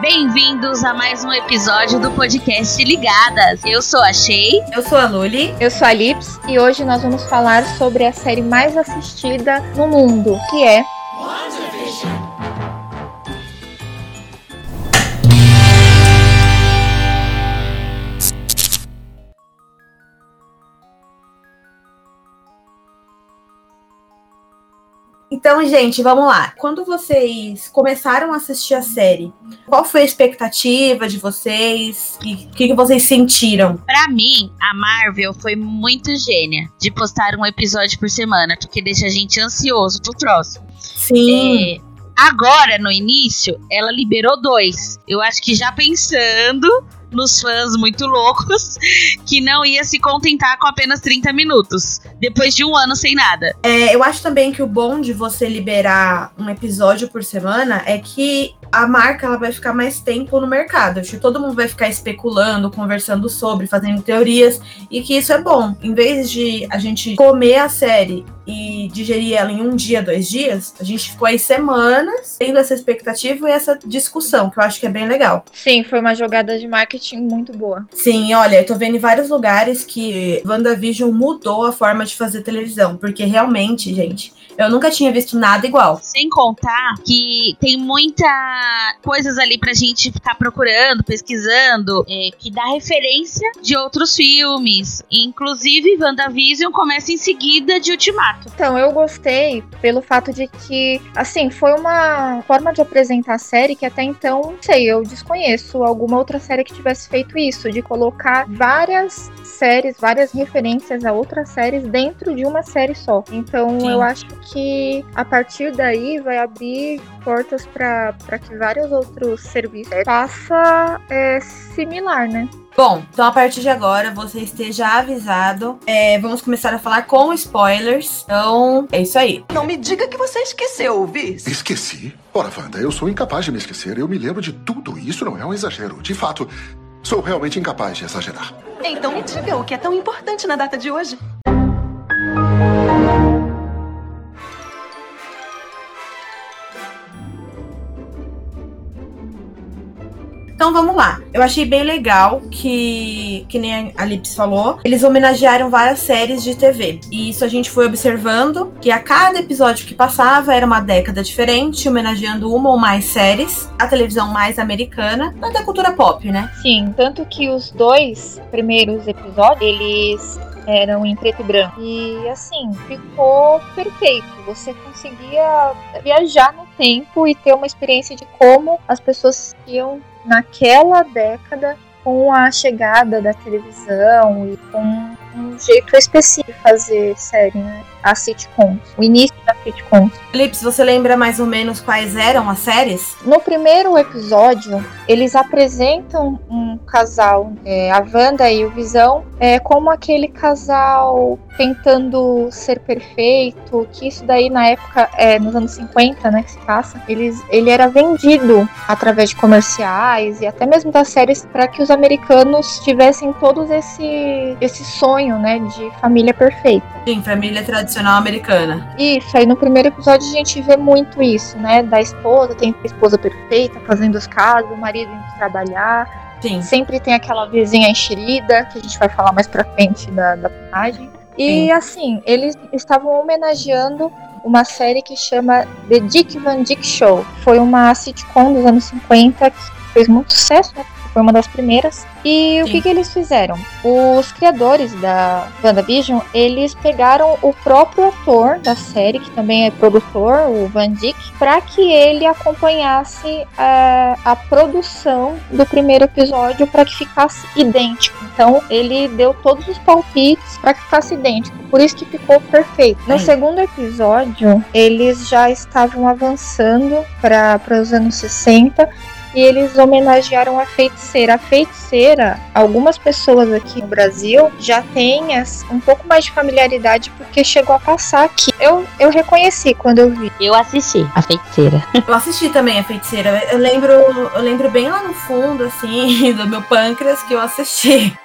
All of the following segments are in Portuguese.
Bem-vindos a mais um episódio do podcast Ligadas. Eu sou a Shei. Eu sou a Luli. Eu sou a Lips e hoje nós vamos falar sobre a série mais assistida no mundo, que é Então, gente, vamos lá. Quando vocês começaram a assistir a série, qual foi a expectativa de vocês e o que, que vocês sentiram? Pra mim, a Marvel foi muito gênia de postar um episódio por semana, porque deixa a gente ansioso pro próximo. Sim. É, agora, no início, ela liberou dois. Eu acho que já pensando nos fãs muito loucos que não ia se contentar com apenas 30 minutos, depois de um ano sem nada. É, eu acho também que o bom de você liberar um episódio por semana é que a marca ela vai ficar mais tempo no mercado. Acho que todo mundo vai ficar especulando, conversando sobre, fazendo teorias, e que isso é bom. Em vez de a gente comer a série e digerir ela em um dia, dois dias, a gente ficou aí semanas tendo essa expectativa e essa discussão, que eu acho que é bem legal. Sim, foi uma jogada de marketing muito boa. Sim, olha, eu tô vendo em vários lugares que WandaVision mudou a forma de fazer televisão, porque realmente, gente, eu nunca tinha visto nada igual. Sem contar que tem muita coisas ali pra gente ficar procurando, pesquisando, é, que dá referência de outros filmes. Inclusive, WandaVision começa em seguida de Ultimato. Então, eu gostei pelo fato de que, assim, foi uma forma de apresentar a série que até então, não sei, eu desconheço alguma outra série que tivesse feito isso, de colocar várias séries, várias referências a outras séries dentro de uma série só. Então, Sim. eu acho que a partir daí vai abrir portas para que vários outros serviços faça é, similar, né? Bom, então a partir de agora você esteja avisado. É, vamos começar a falar com spoilers. Então, é isso aí. Não me diga que você esqueceu, Viz. Esqueci? Ora, Wanda, eu sou incapaz de me esquecer. Eu me lembro de tudo. Isso não é um exagero. De fato, sou realmente incapaz de exagerar. Então me diga o que é tão importante na data de hoje. Então vamos lá. Eu achei bem legal que, que nem a Lips falou, eles homenagearam várias séries de TV. E isso a gente foi observando que a cada episódio que passava era uma década diferente, homenageando uma ou mais séries, a televisão mais americana, da cultura pop, né? Sim, tanto que os dois primeiros episódios, eles eram em preto e branco. E assim, ficou perfeito. Você conseguia viajar no tempo e ter uma experiência de como as pessoas iam naquela década com a chegada da televisão e com um jeito específico de fazer série, né? A sitcoms, o início da sitcoms. Lips, você lembra mais ou menos quais eram as séries? No primeiro episódio, eles apresentam um casal, é, a Wanda e o Visão, é, como aquele casal tentando ser perfeito, que isso daí na época, é, nos anos 50, né, que se passa, eles, ele era vendido através de comerciais e até mesmo das séries para que os americanos tivessem todos esse, esse sonho, né, de família perfeita. Sim, família tradicional americana. Isso, aí no primeiro episódio a gente vê muito isso, né? Da esposa, tem a esposa perfeita, fazendo as casas, o marido indo trabalhar. Sim. Sempre tem aquela vizinha enxerida, que a gente vai falar mais pra frente da, da personagem. E Sim. assim, eles estavam homenageando uma série que chama The Dick Van Dyke Show. Foi uma sitcom dos anos 50 que fez muito sucesso, né? Foi uma das primeiras. E o que, que eles fizeram? Os criadores da WandaVision, eles pegaram o próprio ator da série, que também é produtor, o Van Dyke, para que ele acompanhasse a, a produção do primeiro episódio para que ficasse idêntico. Então, ele deu todos os palpites para que ficasse idêntico. Por isso que ficou perfeito. No segundo episódio, eles já estavam avançando para os anos 60 e eles homenagearam a feiticeira. A feiticeira, algumas pessoas aqui no Brasil já têm um pouco mais de familiaridade porque chegou a passar aqui. Eu, eu reconheci quando eu vi. Eu assisti A Feiticeira. Eu assisti também a feiticeira. Eu lembro, eu lembro bem lá no fundo, assim, do meu pâncreas que eu assisti.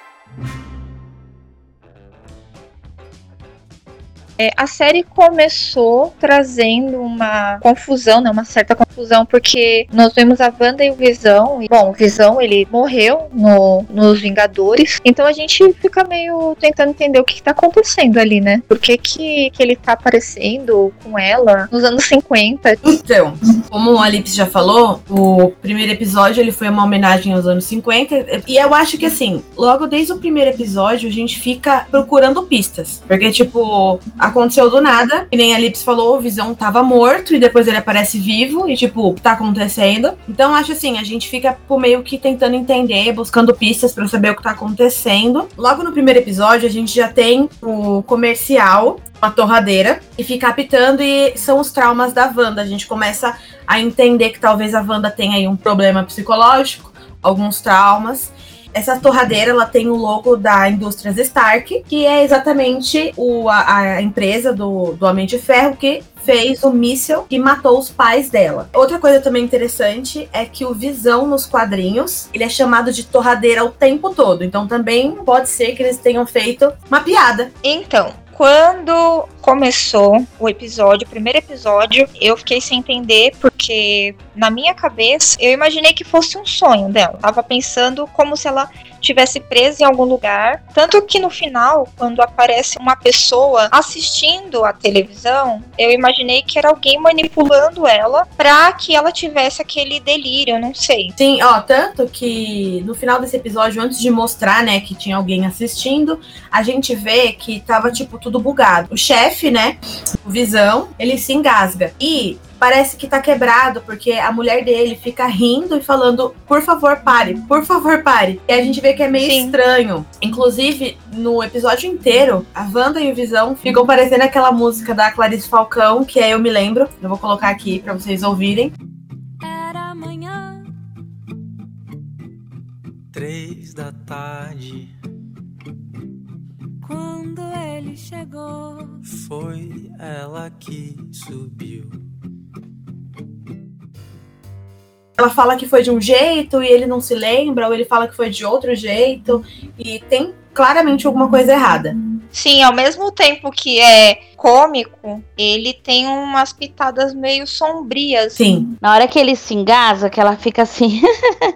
É, a série começou trazendo uma confusão, né, uma certa confusão, porque nós vemos a Wanda e o Visão. E, bom, o Visão, ele morreu no, nos Vingadores. Então a gente fica meio tentando entender o que, que tá acontecendo ali, né? Por que, que, que ele tá aparecendo com ela nos anos 50? Então, como a Lips já falou, o primeiro episódio ele foi uma homenagem aos anos 50. E eu acho que assim, logo desde o primeiro episódio, a gente fica procurando pistas. Porque, tipo, aconteceu do nada, e nem a falou, o Visão tava morto, e depois ele aparece vivo, e tipo, o que tá acontecendo? Então, acho assim, a gente fica por meio que tentando entender, buscando pistas para saber o que tá acontecendo. Logo no primeiro episódio, a gente já tem o comercial uma torradeira e fica apitando e são os traumas da Wanda. A gente começa a entender que talvez a Wanda tenha aí um problema psicológico, alguns traumas. Essa torradeira ela tem o logo da Indústrias Stark, que é exatamente o, a, a empresa do, do Homem de Ferro que fez o míssil que matou os pais dela. Outra coisa também interessante é que o Visão nos quadrinhos, ele é chamado de torradeira o tempo todo. Então também pode ser que eles tenham feito uma piada. Então, quando começou o episódio, o primeiro episódio, eu fiquei sem entender porque na minha cabeça eu imaginei que fosse um sonho dela. tava pensando como se ela tivesse presa em algum lugar. Tanto que no final, quando aparece uma pessoa assistindo a televisão, eu imaginei que era alguém manipulando ela para que ela tivesse aquele delírio, não sei. Sim, ó, tanto que no final desse episódio, antes de mostrar, né, que tinha alguém assistindo, a gente vê que tava, tipo, tudo bugado. O chefe, né, o Visão, ele se engasga. E parece que tá quebrado, porque a mulher dele fica rindo e falando, por favor, pare, por favor, pare. E a gente vê que é meio Sim. estranho. Inclusive, no episódio inteiro, a Wanda e o Visão ficam parecendo aquela música da Clarice Falcão, que é Eu Me Lembro. Eu vou colocar aqui para vocês ouvirem. Era amanhã. Três da tarde. Quando ele chegou, foi ela que subiu ela fala que foi de um jeito e ele não se lembra, ou ele fala que foi de outro jeito, e tem claramente alguma coisa errada. Sim, ao mesmo tempo que é cômico, ele tem umas pitadas meio sombrias. Sim. Na hora que ele se engasa, que ela fica assim,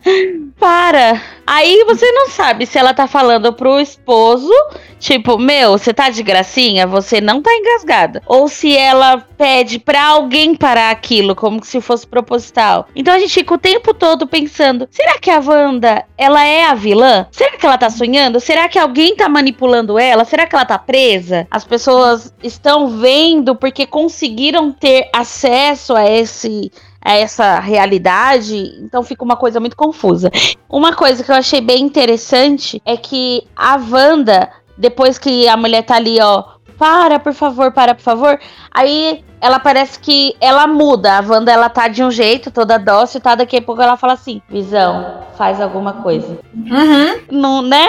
para. Aí você não sabe se ela tá falando pro esposo, tipo, meu, você tá de gracinha, você não tá engasgada. Ou se ela pede pra alguém parar aquilo, como se fosse proposital. Então a gente fica o tempo todo pensando, será que a Wanda, ela é a vilã? Será que ela tá sonhando? Será que alguém tá manipulando ela? Será que ela tá presa? As pessoas estão vendo porque conseguiram ter acesso a esse a essa realidade, então fica uma coisa muito confusa. Uma coisa que eu achei bem interessante é que a Wanda, depois que a mulher tá ali, ó, para, por favor, para, por favor, aí ela parece que ela muda. A Wanda, ela tá de um jeito, toda dócil, tá? Daqui a pouco ela fala assim: Visão, faz alguma coisa. Uhum. Não, né?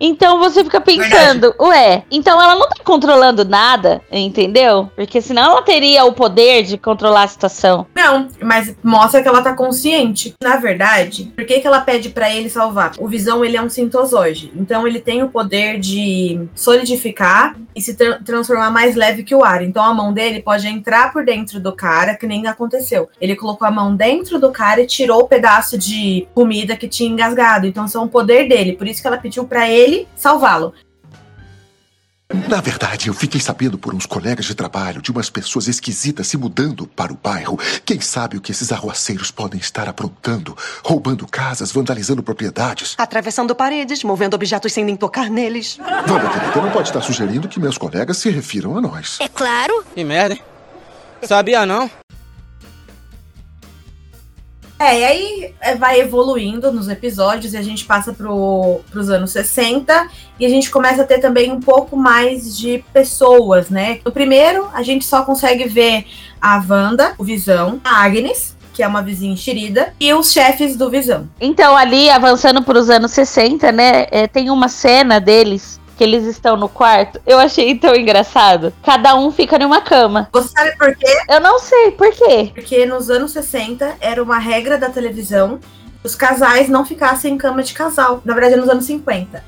Então você fica pensando, Verdade. ué, então ela não tá controlando nada, entendeu? Porque senão ela teria o poder de controlar a situação. Não, mas mostra que ela tá consciente. Na verdade, por que, que ela pede para ele salvar? O Visão, ele é um sintozoide. Então ele tem o poder de solidificar e se tra transformar mais leve que o ar. Então a mão dele pode entrar por dentro do cara, que nem aconteceu. Ele colocou a mão dentro do cara e tirou o pedaço de comida que tinha engasgado. Então isso é um poder dele. Por isso que ela pediu para ele salvá-lo. Na verdade, eu fiquei sabendo por uns colegas de trabalho de umas pessoas esquisitas se mudando para o bairro. Quem sabe o que esses arruaceiros podem estar aprontando? Roubando casas, vandalizando propriedades. Atravessando paredes, movendo objetos sem nem tocar neles. Vanda, querida, não pode estar sugerindo que meus colegas se refiram a nós. É claro. Que merda, hein? Sabia não? É, e aí é, vai evoluindo nos episódios e a gente passa pro, pros anos 60 e a gente começa a ter também um pouco mais de pessoas, né? No primeiro, a gente só consegue ver a Wanda, o Visão, a Agnes, que é uma vizinha enxerida, e os chefes do Visão. Então, ali, avançando para os anos 60, né, é, tem uma cena deles que eles estão no quarto, eu achei tão engraçado. Cada um fica numa cama. Você sabe por quê? Eu não sei, por quê? Porque nos anos 60 era uma regra da televisão os casais não ficassem em cama de casal. Na verdade, é nos anos 50.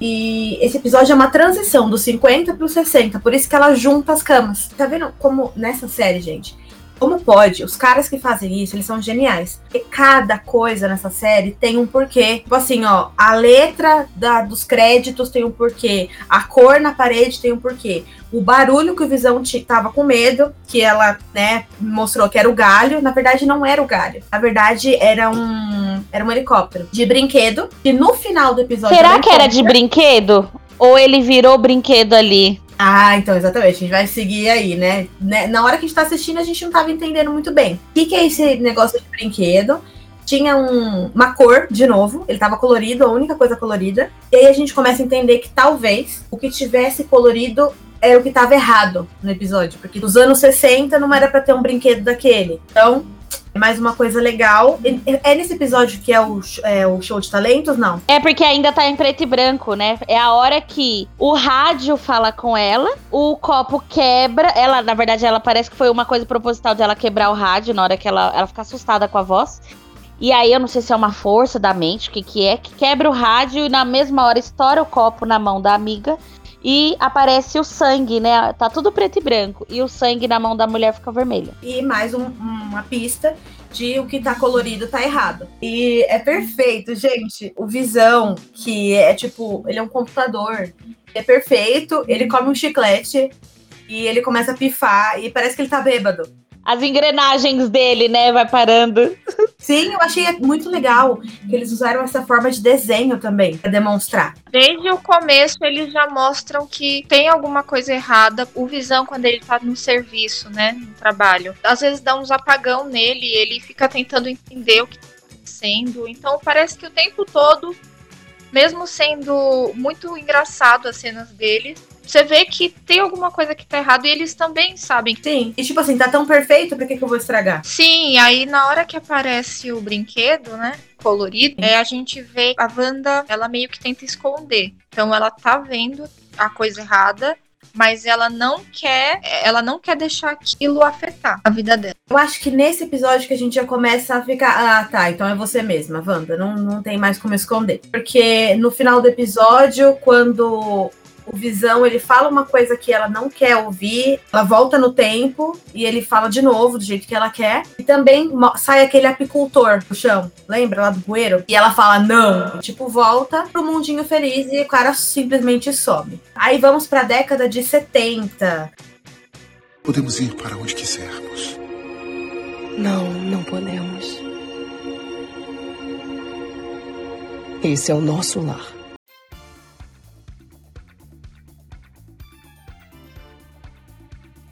E esse episódio é uma transição dos 50 para os 60, por isso que ela junta as camas. Tá vendo como nessa série, gente? Como pode? Os caras que fazem isso, eles são geniais. Porque cada coisa nessa série tem um porquê. Tipo assim, ó, a letra da, dos créditos tem um porquê. A cor na parede tem um porquê. O barulho que o Visão tava com medo, que ela, né, mostrou que era o galho. Na verdade, não era o galho. Na verdade, era um, era um helicóptero de brinquedo. E no final do episódio. Será que era de brinquedo? Ou ele virou brinquedo ali? Ah, então, exatamente. A gente vai seguir aí, né? Né, Na hora que a gente tá assistindo, a gente não tava entendendo muito bem. O que, que é esse negócio de brinquedo? Tinha um- uma cor, de novo, ele tava colorido, a única coisa colorida. E aí a gente começa a entender que talvez o que tivesse colorido era o que tava errado no episódio. Porque nos anos 60 não era pra ter um brinquedo daquele. Então, mais uma coisa legal. É nesse episódio que é o, é o show de talentos? Não. É porque ainda tá em preto e branco, né? É a hora que o rádio fala com ela, o copo quebra. Ela, na verdade, ela parece que foi uma coisa proposital dela quebrar o rádio na hora que ela, ela fica assustada com a voz. E aí eu não sei se é uma força da mente, o que, que é, que quebra o rádio e na mesma hora estoura o copo na mão da amiga. E aparece o sangue, né? Tá tudo preto e branco. E o sangue na mão da mulher fica vermelho. e mais um- uma pista de o que tá colorido tá errado. E é perfeito, gente. O Visão, que é tipo, ele é um computador, é perfeito, ele come um chiclete e ele começa a pifar e parece que ele tá bêbado. As engrenagens dele, né? Vai parando. Sim, eu achei muito legal que eles usaram essa forma de desenho também pra demonstrar. Desde o começo eles já mostram que tem alguma coisa errada. O Visão, quando ele tá no serviço, né? No trabalho. Às vezes dá uns apagão nele e ele fica tentando entender o que tá acontecendo. Então parece que o tempo todo, mesmo sendo muito engraçado as cenas dele, você vê que tem alguma coisa que tá errado e eles também sabem. Sim, e tipo assim, tá tão perfeito, por que, que eu vou estragar? Sim, aí na hora que aparece o brinquedo, né? Colorido, é, a gente vê a Wanda, ela meio que tenta esconder. Então ela tá vendo a coisa errada, mas ela não quer, ela não quer deixar aquilo afetar a vida dela. Eu acho que nesse episódio que a gente já começa a ficar. Ah, tá, então é você mesma, Wanda. Não, não tem mais como esconder. Porque no final do episódio, quando o Visão ele fala uma coisa que ela não quer ouvir, ela volta no tempo e ele fala de novo do jeito que ela quer. E também sai aquele apicultor do chão, lembra lá do bueiro? E ela fala não. E, tipo, volta pro mundinho feliz e o cara simplesmente some. Aí vamos pra década de 70. Podemos ir para onde quisermos. Não, não podemos. Esse é o nosso lar.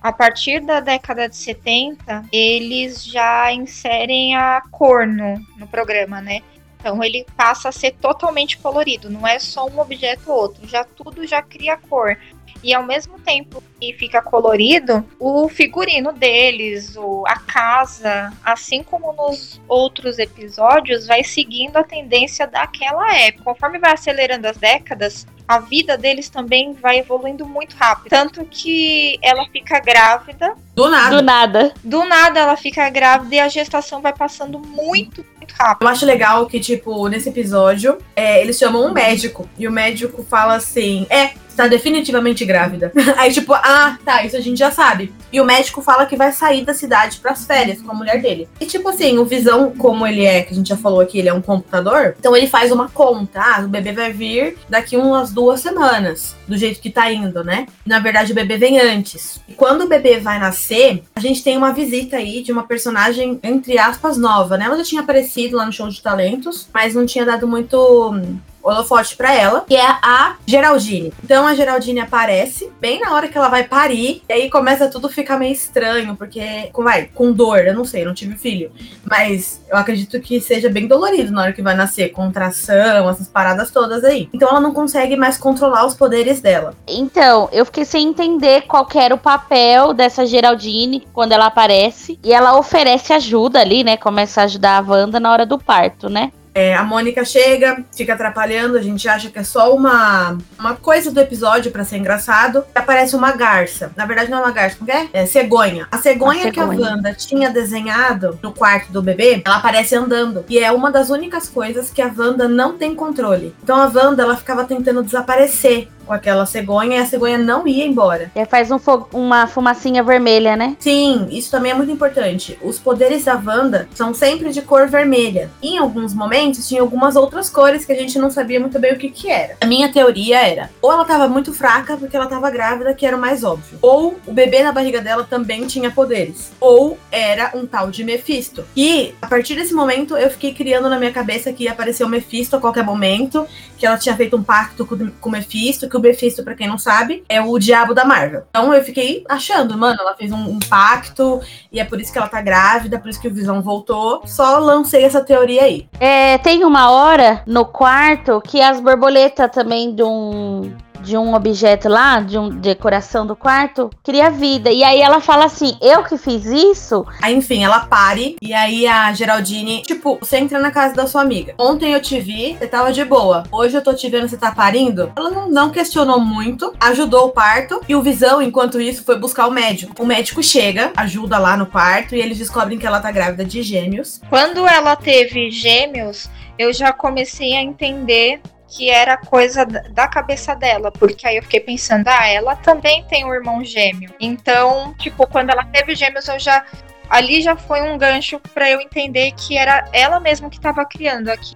A partir da década de 70, eles já inserem a cor no, no programa, né? Então ele passa a ser totalmente colorido, não é só um objeto ou outro, já tudo já cria cor. E ao mesmo tempo que fica colorido, o figurino deles, o, a casa, assim como nos outros episódios, vai seguindo a tendência daquela época. Conforme vai acelerando as décadas, a vida deles também vai evoluindo muito rápido. Tanto que ela fica grávida, Do nada. Do nada. do nada ela fica grávida e a gestação vai passando muito, muito rápido. Eu acho legal que, tipo, nesse episódio, é, eles chamam um médico. E o médico fala assim: É, está definitivamente grávida. Aí, tipo, ah, tá, isso a gente já sabe. E o médico fala que vai sair da cidade pras férias com a mulher dele. E, tipo assim, o Visão, como ele é, que a gente já falou aqui, ele é um computador. Então ele faz uma conta. Ah, o bebê vai vir daqui umas duas semanas. Do jeito que tá indo, né? Na verdade, o bebê vem antes. E quando o bebê vai nascer, a gente tem uma visita aí de uma personagem, entre aspas, nova, né? Ela já tinha aparecido lá no show de talentos, mas não tinha dado muito hum, holofote pra ela, que é a Geraldine. Então a Geraldine aparece bem na hora que ela vai parir, e aí começa tudo ficar meio estranho, porque vai, com dor, eu não sei, eu não tive filho, mas eu acredito que seja bem dolorido na hora que vai nascer, contração, essas paradas todas aí. Então ela não consegue mais controlar os poderes dela. Então, eu fiquei sem entender qual era o papel dessa Geraldine quando ela aparece. E ela oferece ajuda ali, né? Começa a ajudar a Wanda na hora do parto, né? É, a Mônica chega, fica atrapalhando, a gente acha que é só uma, uma coisa do episódio pra ser engraçado. E aparece uma garça. Na verdade, não é uma garça, como é? É cegonha. A cegonha, A que a cegonha. Wanda tinha desenhado no quarto do bebê, ela aparece andando. E é uma das únicas coisas que a Wanda não tem controle. Então a Wanda, ela ficava tentando desaparecer com aquela cegonha e a cegonha não ia embora. E faz um uma fumacinha vermelha, né? Sim, isso também é muito importante. Os poderes da Wanda são sempre de cor vermelha. Em alguns momentos tinha algumas outras cores que a gente não sabia muito bem o que que era. A minha teoria era, ou ela tava muito fraca porque ela tava grávida, que era o mais óbvio. Ou o bebê na barriga dela também tinha poderes. Ou era um tal de Mephisto. E a partir desse momento eu fiquei criando na minha cabeça que ia aparecer o Mephisto a qualquer momento, que ela tinha feito um pacto com, com o Mephisto, que o Mephisto, pra quem não sabe, é o diabo da Marvel. Então eu fiquei achando, mano, ela fez um, um pacto e é por isso que ela tá grávida, por isso que o Visão voltou. Só lancei essa teoria aí. É, tem uma hora no quarto que as borboletas também de um de um objeto lá, de uma decoração do quarto, cria vida. E aí ela fala assim: Eu que fiz isso? Aí, enfim, ela pare e aí a Geraldine, tipo, você entra na casa da sua amiga. Ontem eu te vi, você tava de boa. Hoje eu tô te vendo, você tá parindo. Ela não, não questionou muito, ajudou o parto e o Visão, enquanto isso, foi buscar o médico. O médico chega, ajuda lá no parto e eles descobrem que ela tá grávida de gêmeos. Quando ela teve gêmeos, eu já comecei a entender que era coisa da- cabeça dela, porque aí eu fiquei pensando, ah, ela também tem um irmão gêmeo. Então, tipo, quando ela teve gêmeos, eu já ali já foi um gancho pra eu entender que era ela mesma que tava criando aqui.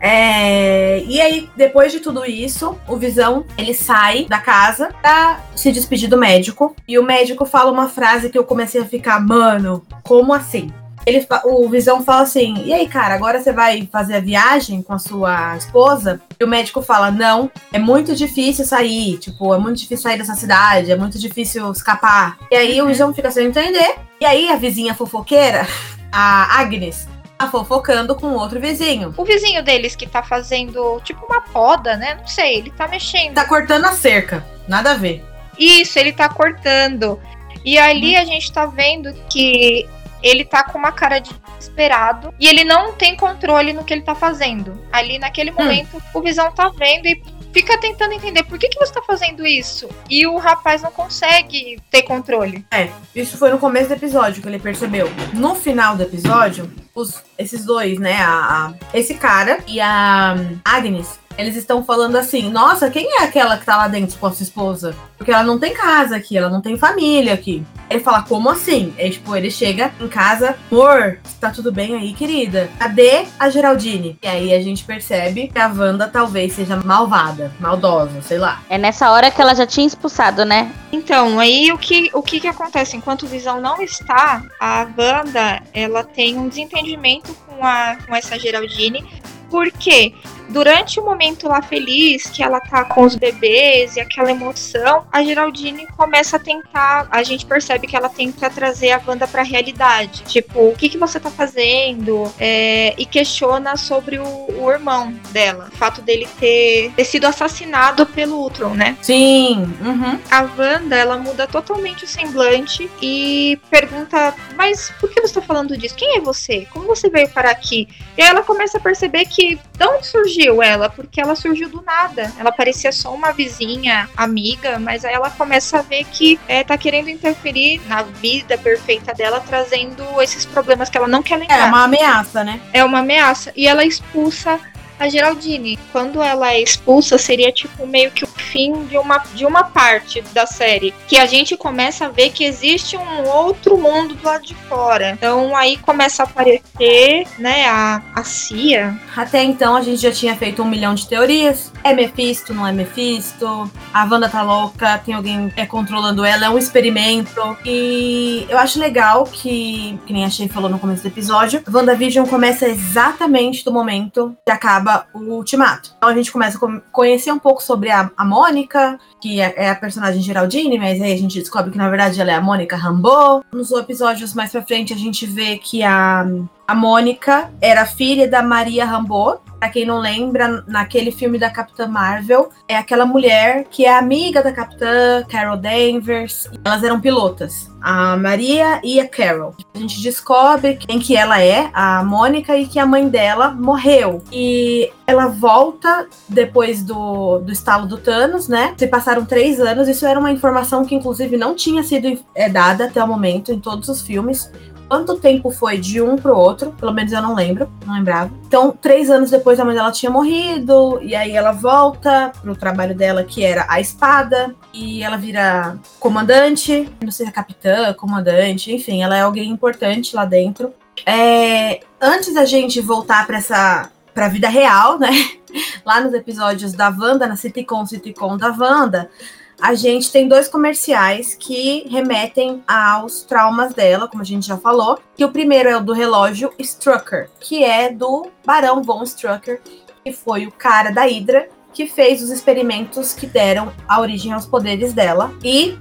É, E aí, depois de tudo isso, o Visão ele sai da casa pra se despedir do médico. E o médico fala uma frase que eu comecei a ficar, mano, como assim? Ele, o Visão fala assim: E aí, cara, agora você vai fazer a viagem com a sua esposa? E o médico fala: Não, é muito difícil sair. Tipo, é muito difícil sair dessa cidade, é muito difícil escapar. E aí o Visão fica sem entender. E aí a vizinha fofoqueira, a Agnes, tá fofocando com outro vizinho. O vizinho deles que tá fazendo tipo uma poda, né? Não sei, ele tá mexendo. Tá cortando a cerca. Nada a ver. Isso, ele tá cortando. E ali a gente tá vendo que ele tá com uma cara de desesperado e ele não tem controle no que ele tá fazendo. Ali naquele momento, o Visão tá vendo e fica tentando entender por que, que você tá fazendo isso. E o rapaz não consegue ter controle. Isso foi no começo do episódio que ele percebeu. No final do episódio, os- esses dois, né? a- a- esse cara e a Agnes. Eles estão falando assim: Nossa, quem é aquela que tá lá dentro com a sua esposa? Porque ela não tem casa aqui, ela não tem família aqui. Ele fala: Como assim? É tipo, ele chega em casa: Amor, tá tudo bem aí, querida? Cadê a Geraldine? E aí a gente percebe que a Wanda talvez seja malvada, maldosa, sei lá. É nessa hora que ela já tinha expulsado, né? Então, aí o que, o que que acontece? Enquanto o Visão não está, a Wanda, ela tem um desentendimento com, a, com essa Geraldine, porque durante o momento lá feliz, que ela tá com os bebês e aquela emoção, a Geraldine começa a tentar, a gente percebe que ela tenta trazer a Wanda pra realidade. Tipo, o que que você tá fazendo? É, e questiona sobre o, o irmão dela, o fato dele ter, ter sido assassinado pelo Ultron, né? Sim, uhum. a Wanda, ela muda totalmente o semblante e pergunta: Mas por que você tá falando disso? Quem é você? Como você veio parar aqui? E aí ela começa a perceber que de onde surgiu ela? Porque ela surgiu do nada. Ela parecia só uma vizinha, amiga, mas aí ela começa a ver que é, tá querendo interferir na vida perfeita dela, trazendo esses problemas que ela não quer É lembrar uma ameaça, né? é uma ameaça. E ela expulsa a Geraldine. Quando ela é expulsa, seria tipo meio que o fim de uma, de uma parte da série. Que a gente começa a ver que existe um outro mundo do lado de fora. Então aí começa a aparecer, né, a, a Cia. Até então a gente já tinha feito um milhão de teorias. É Mephisto, não é Mephisto? A Wanda tá louca, tem alguém é, controlando ela, é um experimento. E eu acho legal que, que nem a falou no começo do episódio, WandaVision começa exatamente do momento que acaba o ultimato. Então a gente começa a conhecer um pouco sobre a, a Mônica, que é, é a personagem Geraldine, mas aí a gente descobre que na verdade ela é a Mônica Rambeau. Nos episódios mais pra frente a gente vê que a a Mônica era filha da Maria Rambeau. Pra quem não lembra, naquele filme da Capitã Marvel, é aquela mulher que é amiga da Capitã, Carol Danvers. Elas eram pilotas, a Maria e a Carol. A gente descobre quem que ela é, a Mônica, e que a mãe dela morreu. E ela volta depois do, do estalo do Thanos, né? Se passaram três anos, isso era uma informação que inclusive não tinha sido é, dada até o momento em todos os filmes quanto tempo foi de um pro outro, pelo menos eu não lembro, não lembrava. Então, três anos depois a mãe dela tinha morrido, e aí ela volta pro trabalho dela, que era a espada, e ela vira comandante, não sei se é capitã, comandante, enfim, ela é alguém importante lá dentro. É, antes da gente voltar para essa pra vida real, né? Lá nos episódios da Wanda, na Citycon, Citycon da Wanda, a gente tem dois comerciais que remetem aos traumas dela, como a gente já falou. Que o primeiro é o do relógio Strucker, que é do Barão Von Strucker, que foi o cara da Hydra que fez os experimentos que deram a origem aos poderes dela. E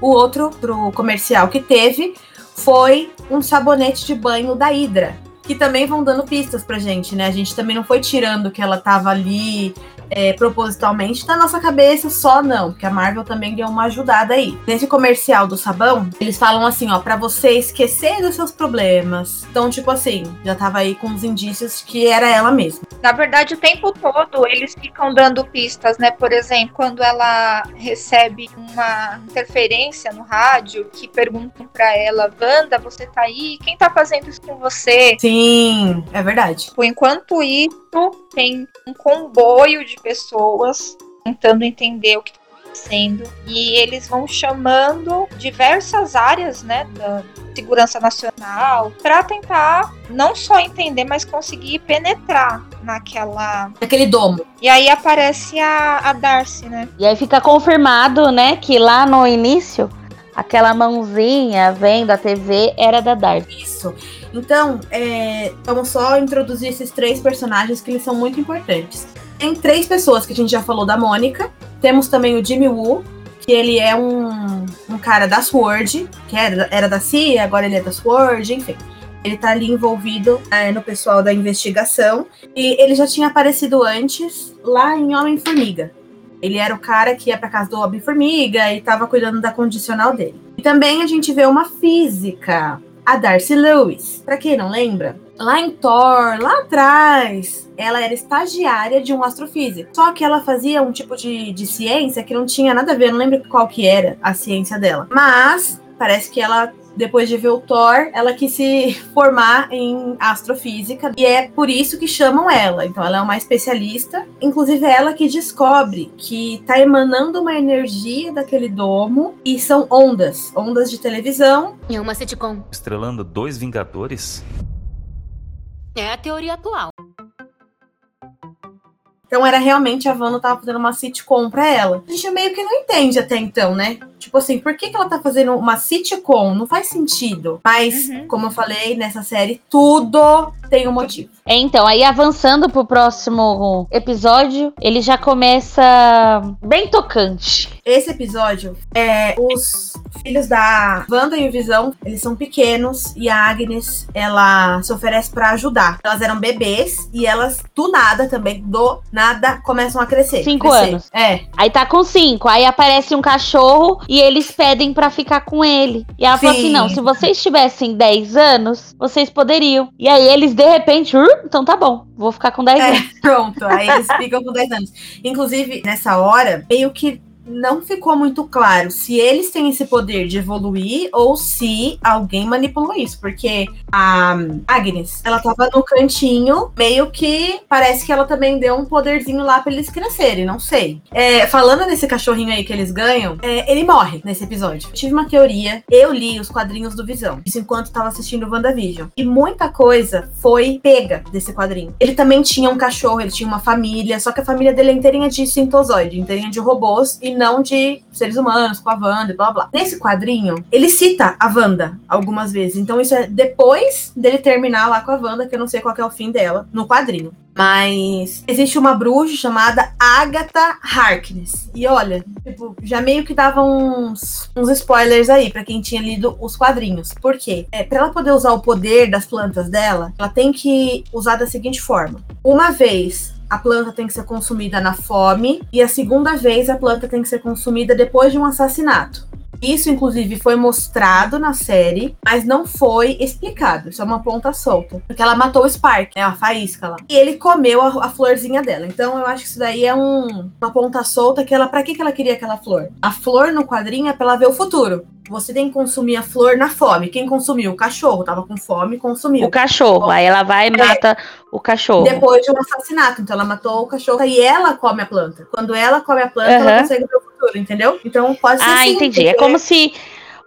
o outro pro comercial que teve foi um sabonete de banho da Hydra, que também vão dando pistas pra gente, né? A gente também não foi tirando que ela tava ali é, propositalmente da nossa cabeça só, não, porque a Marvel também deu uma ajudada aí. Nesse comercial do sabão, eles falam assim, ó, para você esquecer dos seus problemas. Então, tipo assim, já tava aí com os indícios que era ela mesma. Na verdade, o tempo todo eles ficam dando pistas, né? Por exemplo, quando ela recebe uma interferência no rádio que perguntam para ela, Wanda, você tá aí? Quem tá fazendo isso com você? Sim, é verdade. Enquanto isso, tem um comboio de pessoas tentando entender o que está acontecendo e eles vão chamando diversas áreas, né, da segurança nacional para tentar não só entender, mas conseguir penetrar naquela aquele domo. E aí aparece a, a Darcy, né? E aí fica confirmado, né, que lá no início aquela mãozinha vendo a TV era da Darcy. Isso. Então, é, vamos só introduzir esses três personagens que eles são muito importantes. Tem três pessoas que a gente já falou da Mônica. Temos também o Jimmy Woo, que ele é um, um cara da SWORD, que era, era da CIA, agora ele é da SWORD, enfim. Ele tá ali envolvido é, no pessoal da investigação. E ele já tinha aparecido antes lá em Homem-Formiga. Ele era o cara que ia pra casa do Homem-Formiga e tava cuidando da condicional dele. E também a gente vê uma física a Darcy Lewis. Para quem não lembra, lá em Thor, lá atrás, ela era estagiária de um astrofísico. Só que ela fazia um tipo de, de ciência que não tinha nada a ver, não lembro qual que era a ciência dela. Mas parece que ela depois de ver o Thor, ela quis se formar em astrofísica e é por isso que chamam ela. Então ela é uma especialista, inclusive é ela que descobre que tá emanando uma energia daquele domo e são ondas, ondas de televisão. É uma sitcom. Estrelando dois Vingadores? É a teoria atual. Então era realmente a Wanda tava fazendo uma sitcom pra ela. A gente meio que não entende até então, né? Tipo assim, por que, que ela tá fazendo uma sitcom? Não faz sentido. Mas, uhum. como eu falei, nessa série, tudo tem um motivo. É, então, aí avançando pro próximo episódio, ele já começa bem tocante. Esse episódio é os filhos da Wanda e o Visão, eles são pequenos e a Agnes, ela se oferece para ajudar. Elas eram bebês e elas, do nada também, do nada, começam a crescer. Cinco crescer. anos. É. Aí tá com cinco, aí aparece um cachorro e eles pedem para ficar com ele. E ela Sim. fala assim: não, se vocês tivessem 10 anos, vocês poderiam. E aí eles, de repente, uh, então tá bom, vou ficar com 10 é, anos. Pronto, aí eles ficam com 10 anos. Inclusive, nessa hora, meio que não ficou muito claro se eles têm esse poder de evoluir ou se alguém manipulou isso, porque a Agnes, ela tava no cantinho, meio que parece que ela também deu um poderzinho lá para eles crescerem, não sei. É, falando nesse cachorrinho aí que eles ganham, é, ele morre nesse episódio. Eu tive uma teoria, eu li os quadrinhos do Visão, isso enquanto tava assistindo o WandaVision, e muita coisa foi pega desse quadrinho. Ele também tinha um cachorro, ele tinha uma família, só que a família dele é inteirinha de sintozoide, inteirinha de robôs, e não de seres humanos, com a Wanda e blá blá. Nesse quadrinho, ele cita a Wanda algumas vezes. Então, isso é depois dele terminar lá com a Wanda, que eu não sei qual é o fim dela, no quadrinho. Mas existe uma bruxa chamada Agatha Harkness. E olha, tipo, já meio que dava uns, uns spoilers aí para quem tinha lido os quadrinhos. Por quê? É, para ela poder usar o poder das plantas dela, ela tem que usar da seguinte forma: uma vez a planta tem que ser consumida na fome, e a segunda vez a planta tem que ser consumida depois de um assassinato. Isso, inclusive, foi mostrado na série, mas não foi explicado. Isso é uma ponta solta. Porque ela matou o Spark, né? A faísca lá. E ele comeu a, a florzinha dela. Então eu acho que isso daí é um, uma ponta solta que ela. Pra que, que ela queria aquela flor? A flor no quadrinho é pra ela ver o futuro. Você tem que consumir a flor na fome. Quem consumiu? O cachorro. Tava com fome, consumiu. O cachorro. Aí ela vai e mata o cachorro. Depois de um assassinato. Então ela matou o cachorro e ela come a planta. Quando ela come a planta, ela Aham. consegue ver o futuro, entendeu? Então pode ser Ah, sim, entendi. É porque- como se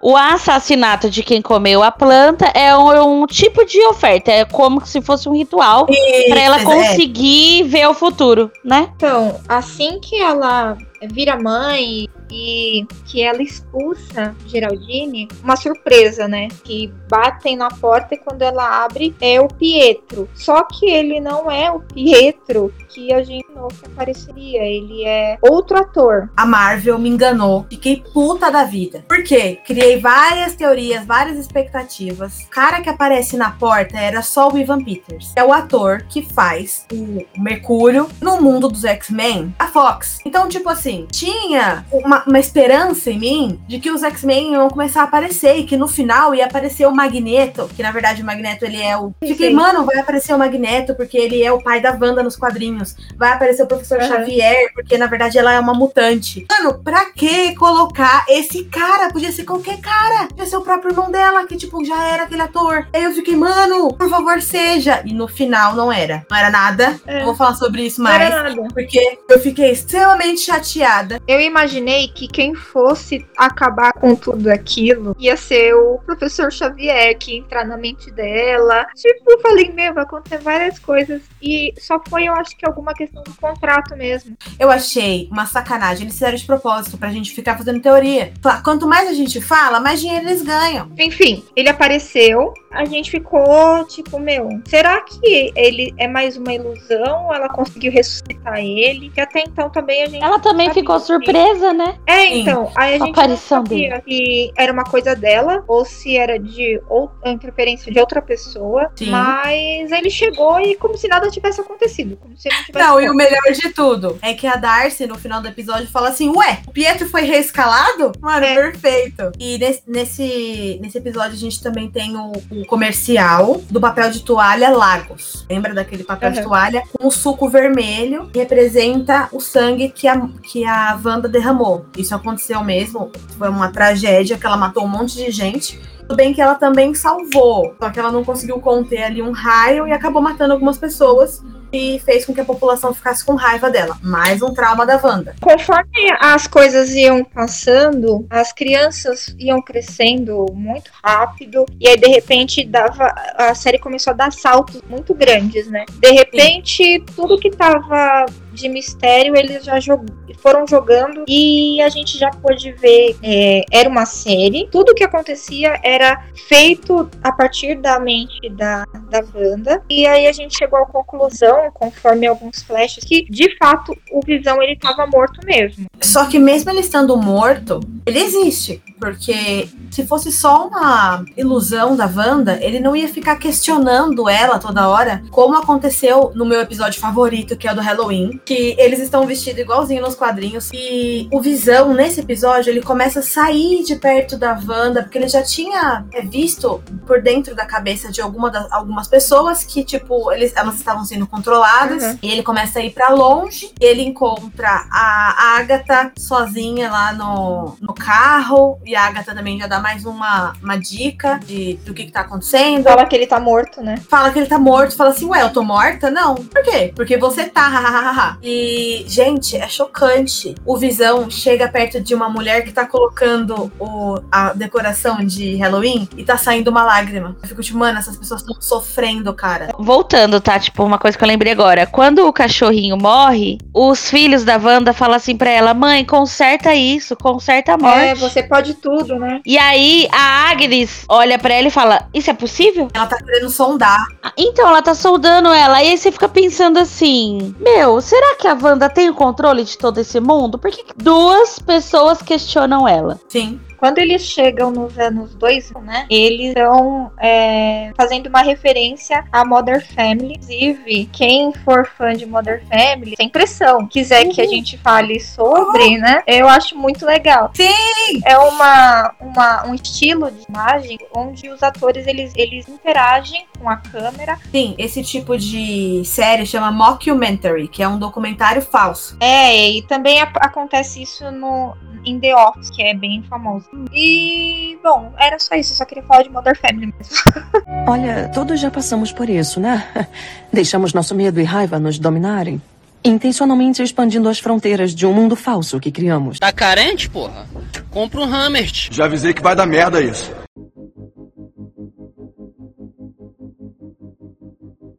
o assassinato de quem comeu a planta é um, um tipo de oferta. É como se fosse um ritual pra ela Isso, é. conseguir ver o futuro, né? Então, assim que ela vira mãe e que ela expulsa Geraldine, uma surpresa, né? Que batem na porta e quando ela abre é o Pietro. Só que ele não é o Pietro que a gente não que apareceria. Ele é outro ator. a Marvel me enganou. Fiquei puta da vida. Por quê? Criei várias teorias, várias expectativas. O cara que aparece na porta era só o Ivan Peters. É o ator que faz o Mercúrio no mundo dos X-Men, a Fox. Então, tipo assim, tinha uma, uma esperança em mim de que os X-Men iam começar a aparecer e que no final ia aparecer o Magneto, que na verdade o Magneto ele é o. Fiquei, Sim. mano, vai aparecer o Magneto porque ele é o pai da Wanda nos quadrinhos. Vai aparecer o professor Aham. Xavier, porque na verdade ela é uma mutante. Mano, pra que colocar esse cara? Podia ser qualquer cara. Podia ser o próprio irmão dela, que tipo, já era aquele ator. Aí eu fiquei, mano, por favor, seja. E no final não era. Não era nada. É. Não vou falar sobre isso Não mais. era nada. Porque eu fiquei extremamente chateada. Eu imaginei que quem fosse acabar com tudo aquilo ia ser o professor Xavier, que ia entrar na mente dela. Tipo, eu falei, meu, vai acontecer várias coisas. E só foi, eu acho que alguma questão do contrato mesmo. Eu achei uma sacanagem. Eles fizeram de propósito pra gente ficar fazendo teoria. Quanto mais a gente fala, mais dinheiro eles ganham. Enfim, ele apareceu, a gente ficou tipo, meu, será que ele é mais uma ilusão? Ela conseguiu ressuscitar ele? Que até então também a gente. Ela também ficou que- surpresa, né? É, Sim. então, aí a gente aparição sabia se era uma coisa dela ou se era de ou a interferência de outra pessoa. Sim. Mas ele chegou e como se nada tivesse acontecido, como se não tivesse. Não, e o melhor de tudo é que a Darcy, no final do episódio, fala assim: Ué, o Pietro foi reescalado? Mano, É. perfeito. E nesse, nesse, nesse episódio a gente também tem o, o comercial do papel de toalha Lagos. Lembra daquele papel de Aham. toalha com o suco vermelho que representa o sangue que a, que a Wanda derramou. Isso aconteceu mesmo. Foi uma tragédia que ela matou um monte de gente. Tudo bem que ela também salvou, só que ela não conseguiu conter ali um raio e acabou matando algumas pessoas e fez com que a população ficasse com raiva dela. Mais um trauma da Wanda. Conforme as coisas iam passando, as crianças iam crescendo muito rápido e aí de repente dava a série começou a dar saltos muito grandes, né? De repente tudo que tava de mistério eles já jog- foram jogando e a gente já pôde ver é, era uma série. Tudo que acontecia era feito a partir da mente da, da Wanda e aí a gente chegou à conclusão, conforme alguns flashes, que de fato o Visão ele tava morto mesmo. Só que mesmo ele estando morto, ele existe. Porque se fosse só uma ilusão da Wanda, ele não ia ficar questionando ela toda hora, como aconteceu no meu episódio favorito, que é o do Halloween, que eles estão vestidos igualzinho nos quadrinhos. E o Visão, nesse episódio, ele começa a sair de perto da Wanda, porque ele já tinha é, visto por dentro da cabeça de alguma das, algumas pessoas que, tipo, eles, elas estavam sendo controladas. Uhum. E ele começa a ir pra longe. E ele encontra a Agatha sozinha lá no, no carro. E a Agatha também já dá mais uma, uma dica de, do que, que tá acontecendo. Fala que ele tá morto, né? Fala que ele tá morto. Fala assim, ué, eu tô morta? Não. Por quê? Porque você tá. hahaha. e, gente, é chocante. O Visão chega perto de uma mulher que tá colocando o, a decoração de Halloween e tá saindo uma lágrima. Eu fico tipo, mano, essas pessoas estão sofrendo, cara. Voltando, tá? Tipo, uma coisa que eu lembrei agora. Quando o cachorrinho morre, os filhos da Wanda falam assim pra ela: mãe, conserta isso, conserta a morte. É, você pode tudo, né? E aí a Agnes olha pra ela e fala: Isso é possível? Ela tá querendo sondar. Ah, Então ela tá soldando ela. E aí você fica pensando assim: Meu, será que a Wanda tem o controle de todo esse mundo? Por que duas pessoas questionam ela? Sim. Quando eles chegam nos anos 2000, né? Eles estão é, fazendo uma referência à Modern Family. Inclusive, quem for fã de Modern Family, tem pressão, quiser uhum. que a uhum. gente fale sobre, uhum. né? Eu acho muito legal. Sim! É uma, uma, um estilo de imagem onde os atores eles, eles interagem com a câmera. Sim, esse tipo de série chama mockumentary, que é um documentário falso. É, e também acontece isso no em The Office, que é bem famoso. E, bom, era só isso. Eu só queria falar de Mother Family mesmo. Olha, todos já passamos por isso, né? Deixamos nosso medo e raiva nos dominarem. Intencionalmente expandindo as fronteiras de um mundo falso que criamos. Tá carente, porra? Compra um Hammer. Já avisei que vai dar merda isso.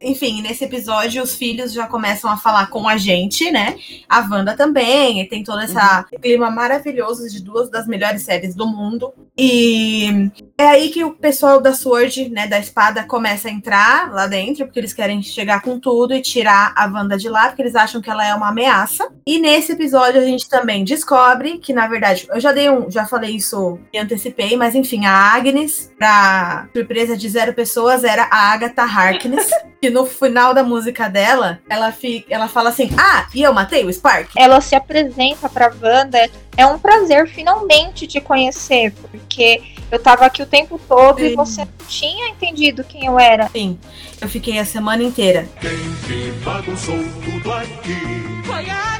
Enfim, nesse episódio os filhos já começam a falar com a gente, né? A Wanda também, e tem todo esse uhum. clima maravilhoso de duas das melhores séries do mundo. E é aí que o pessoal da Sword, né, da espada, começa a entrar lá dentro, porque eles querem chegar com tudo e tirar a Wanda de lá, porque eles acham que ela é uma ameaça. E nesse episódio a gente também descobre que, na verdade, eu já dei um, já falei isso e antecipei, mas enfim, a Agnes, pra surpresa de zero pessoas, era a Agatha Harkness. que no final da música dela, ela, fica, ela fala assim: Ah, e eu matei o Spark? Ela se apresenta pra Wanda. É um prazer finalmente te conhecer, porque eu tava aqui o tempo todo Sim. e você não tinha entendido quem eu era. Sim, eu fiquei a semana inteira. Quem que bagunçou tudo aqui? Foi a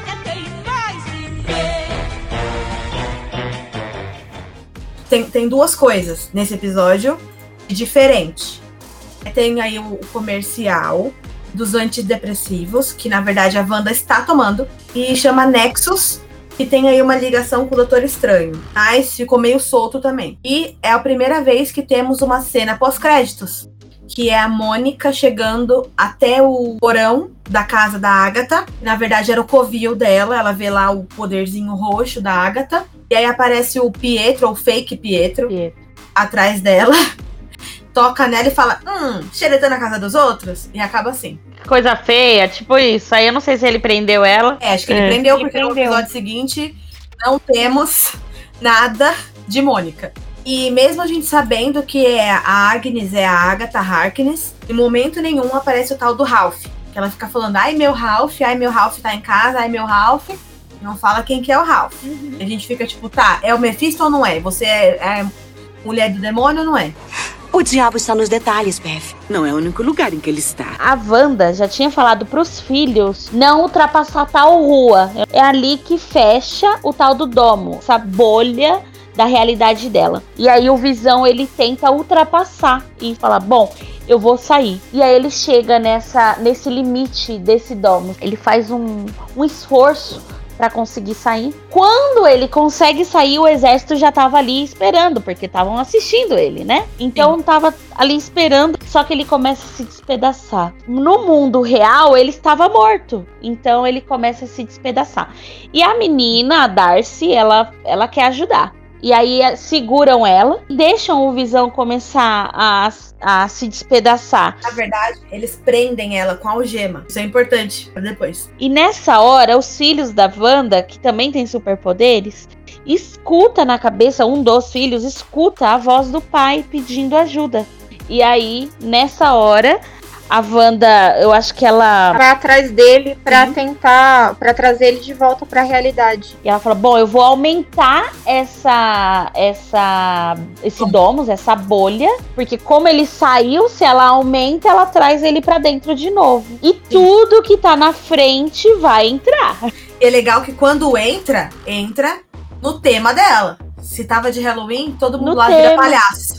Tem, tem duas coisas nesse episódio diferente. Tem aí o comercial dos antidepressivos, que na verdade a Wanda está tomando, e chama Nexus, que tem aí uma ligação com o Doutor Estranho, mas ficou meio solto também. E é a primeira vez que temos uma cena pós-créditos, que é a Mônica chegando até o porão da casa da Agatha. Na verdade, era o covil dela, ela vê lá o poderzinho roxo da Agatha. E aí aparece o Pietro, ou fake Pietro, Pietro. atrás dela. toca nela e fala, hum, xeretando na casa dos outros, e acaba assim. Coisa feia, tipo isso. Aí eu não sei se ele prendeu ela. É, acho que ele é. prendeu, porque ele prendeu. no episódio seguinte não temos nada de Mônica. E mesmo a gente sabendo que é a Agnes é a Agatha Harkness, em momento nenhum aparece o tal do Ralph. Ela fica falando, ai meu Ralph, ai meu Ralph tá em casa, ai meu Ralph. Não fala quem que é o Ralph. Uhum. A gente fica tipo, tá, é o Mephisto ou não é? Você é, é mulher do demônio ou não é? O diabo está nos detalhes, Bev. Não é o único lugar em que ele está. A Wanda já tinha falado pros filhos não ultrapassar tal rua. É ali que fecha o tal do domo, essa bolha da realidade dela. E aí o Visão ele tenta ultrapassar e fala: "Bom, eu vou sair". E aí ele chega nessa nesse limite desse domo. Ele faz um, um esforço para conseguir sair. Quando ele consegue sair, o exército já tava ali esperando, porque estavam assistindo ele, né? Então Sim. tava ali esperando, só que ele começa a se despedaçar. No mundo real, ele estava morto. Então ele começa a se despedaçar. E a menina, a Darcy, ela ela quer ajudar. E aí eh, seguram ela, deixam o Visão começar a, a se despedaçar. Na verdade, eles prendem ela com a algema. Isso é importante para depois. E nessa hora, os filhos da Wanda, que também tem superpoderes, escuta na cabeça, um dos filhos escuta a voz do pai pedindo ajuda. E aí, nessa hora, a Wanda, eu acho que ela vai atrás dele para tentar para trazer ele de volta para a realidade. E ela fala: "Bom, eu vou aumentar essa essa esse domus, essa bolha, porque como ele saiu, se ela aumenta, ela traz ele para dentro de novo. E Sim. tudo que tá na frente vai entrar. E é legal que quando entra, entra no tema dela. Se tava de Halloween, todo mundo no lá tema. vira palhaço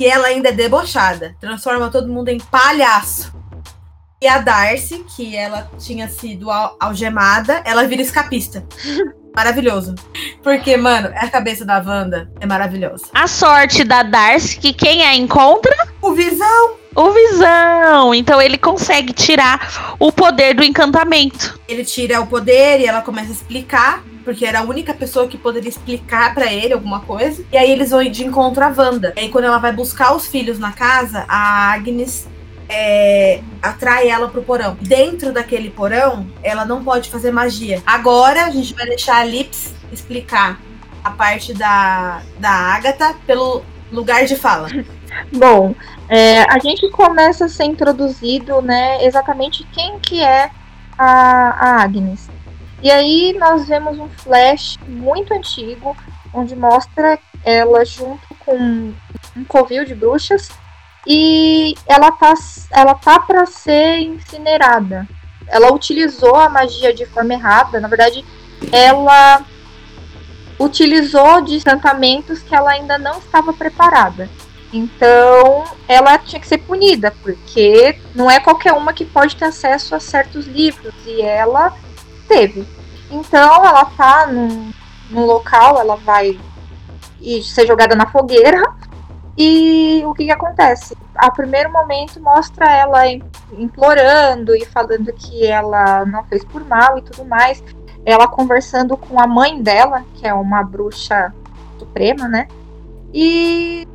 que ela ainda é debochada, transforma todo mundo em palhaço. E a Darcy, que ela tinha sido algemada, ela vira escapista. Maravilhoso. Porque, mano, a cabeça da Wanda é maravilhosa. A sorte da Darcy, que quem a encontra? O Visão. O Visão. Então ele consegue tirar o poder do encantamento. Ele tira o poder e ela começa a explicar porque era a única pessoa que poderia explicar para ele alguma coisa. E aí eles vão de encontro a Wanda. E aí quando ela vai buscar os filhos na casa, a Agnes é, atrai ela pro porão. Dentro daquele porão, ela não pode fazer magia. Agora a gente vai deixar a Lips explicar a parte da, da Agatha pelo lugar de fala. Bom, é, a gente começa a ser introduzido, né, exatamente quem que é a, a Agnes. E aí nós vemos um flash muito antigo, onde mostra ela junto com um covil de bruxas e ela tá, ela tá para ser incinerada. Ela utilizou a magia de forma errada, na verdade, ela utilizou de encantamentos que ela ainda não estava preparada. Então, ela tinha que ser punida, porque não é qualquer uma que pode ter acesso a certos livros, e ela teve. Então, ela tá num, num local, ela vai ser jogada na fogueira, e o que, que acontece? A primeiro momento mostra ela implorando e falando que ela não fez por mal e tudo mais. Ela conversando com a mãe dela, que é uma bruxa suprema, né? E.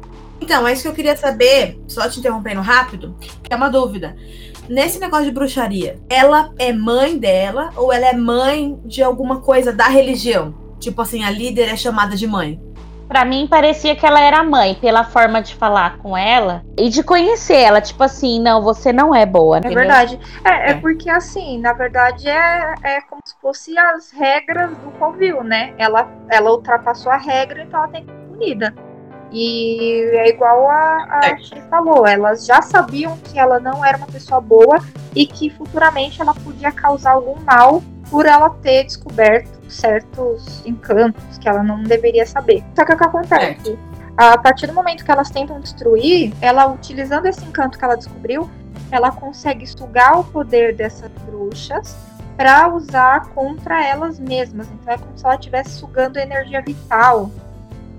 Então, é isso que eu queria saber, só te interrompendo rápido, que é uma dúvida. Nesse negócio de bruxaria, ela é mãe dela ou ela é mãe de alguma coisa da religião? Tipo assim, a líder é chamada de mãe. Para mim parecia que ela era mãe, pela forma de falar com ela e de conhecer ela, tipo assim, não, você não é boa. É entendeu? verdade. É, é, é, porque assim, na verdade é, é como se fosse as regras do Covil, né? Ela, ela ultrapassou a regra, então ela tem que ser punida. E é igual a, a é. falou, elas já sabiam que ela não era uma pessoa boa e que futuramente ela podia causar algum mal por ela ter descoberto certos encantos que ela não deveria saber. Só que o que acontece? É. A partir do momento que elas tentam destruir, ela utilizando esse encanto que ela descobriu, ela consegue sugar o poder dessas bruxas para usar contra elas mesmas. Então é como se ela estivesse sugando energia vital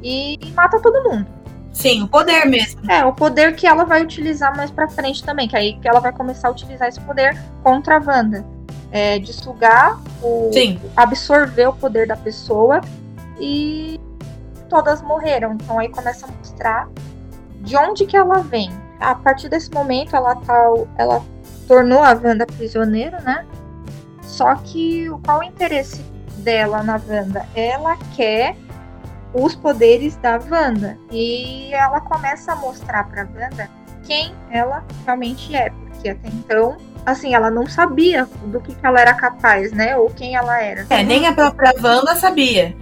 e mata todo mundo. Sim, o poder mesmo. É, o poder que ela vai utilizar mais pra frente também, que aí que ela vai começar a utilizar esse poder contra a Wanda é, de sugar, o, Sim. absorver o poder da pessoa e todas morreram. Então aí começa a mostrar de onde que ela vem. A partir desse momento ela tá, ela tornou a Wanda prisioneira, né? Só que qual o interesse dela na Wanda? Ela quer os poderes da Wanda e ela começa a mostrar para Wanda quem ela realmente é, porque até então assim, ela não sabia do que, que ela era capaz, né? Ou quem ela era. É, nem a própria Wanda sabia.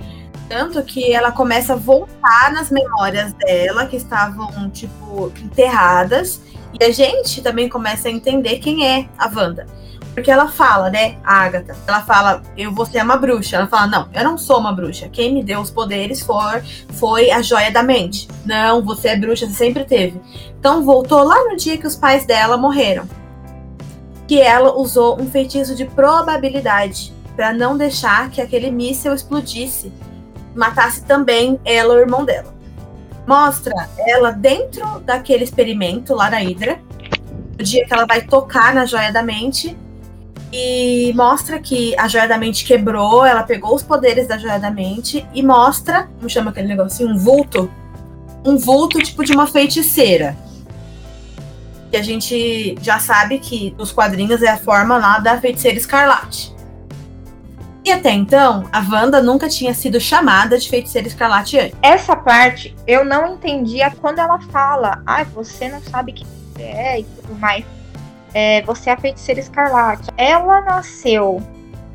Tanto que ela começa a voltar nas memórias dela, que estavam, tipo, enterradas. E a gente também começa a entender quem é a Wanda. Porque ela fala, né, a Agatha, ela fala, eu vou ser uma bruxa. Ela fala, não, eu não sou uma bruxa. Quem me deu os poderes foi, foi a joia da mente. Não, você é bruxa, você sempre teve. Então voltou lá no dia que os pais dela morreram que ela usou um feitiço de probabilidade para não deixar que aquele míssil explodisse, matasse também ela, o irmão dela. Mostra ela dentro daquele experimento lá na Hydra, o dia que ela vai tocar na joia da mente e mostra que a joia da mente quebrou, ela pegou os poderes da joia da mente e mostra, como chama aquele negocinho, um vulto, um vulto tipo de uma feiticeira que a gente já sabe que nos quadrinhos é a forma lá da feiticeira escarlate. E até então, a Wanda nunca tinha sido chamada de feiticeira escarlate antes. Essa parte eu não entendia quando ela fala, ah, você não sabe quem é e tudo mais. É, você é a feiticeira escarlate. Ela nasceu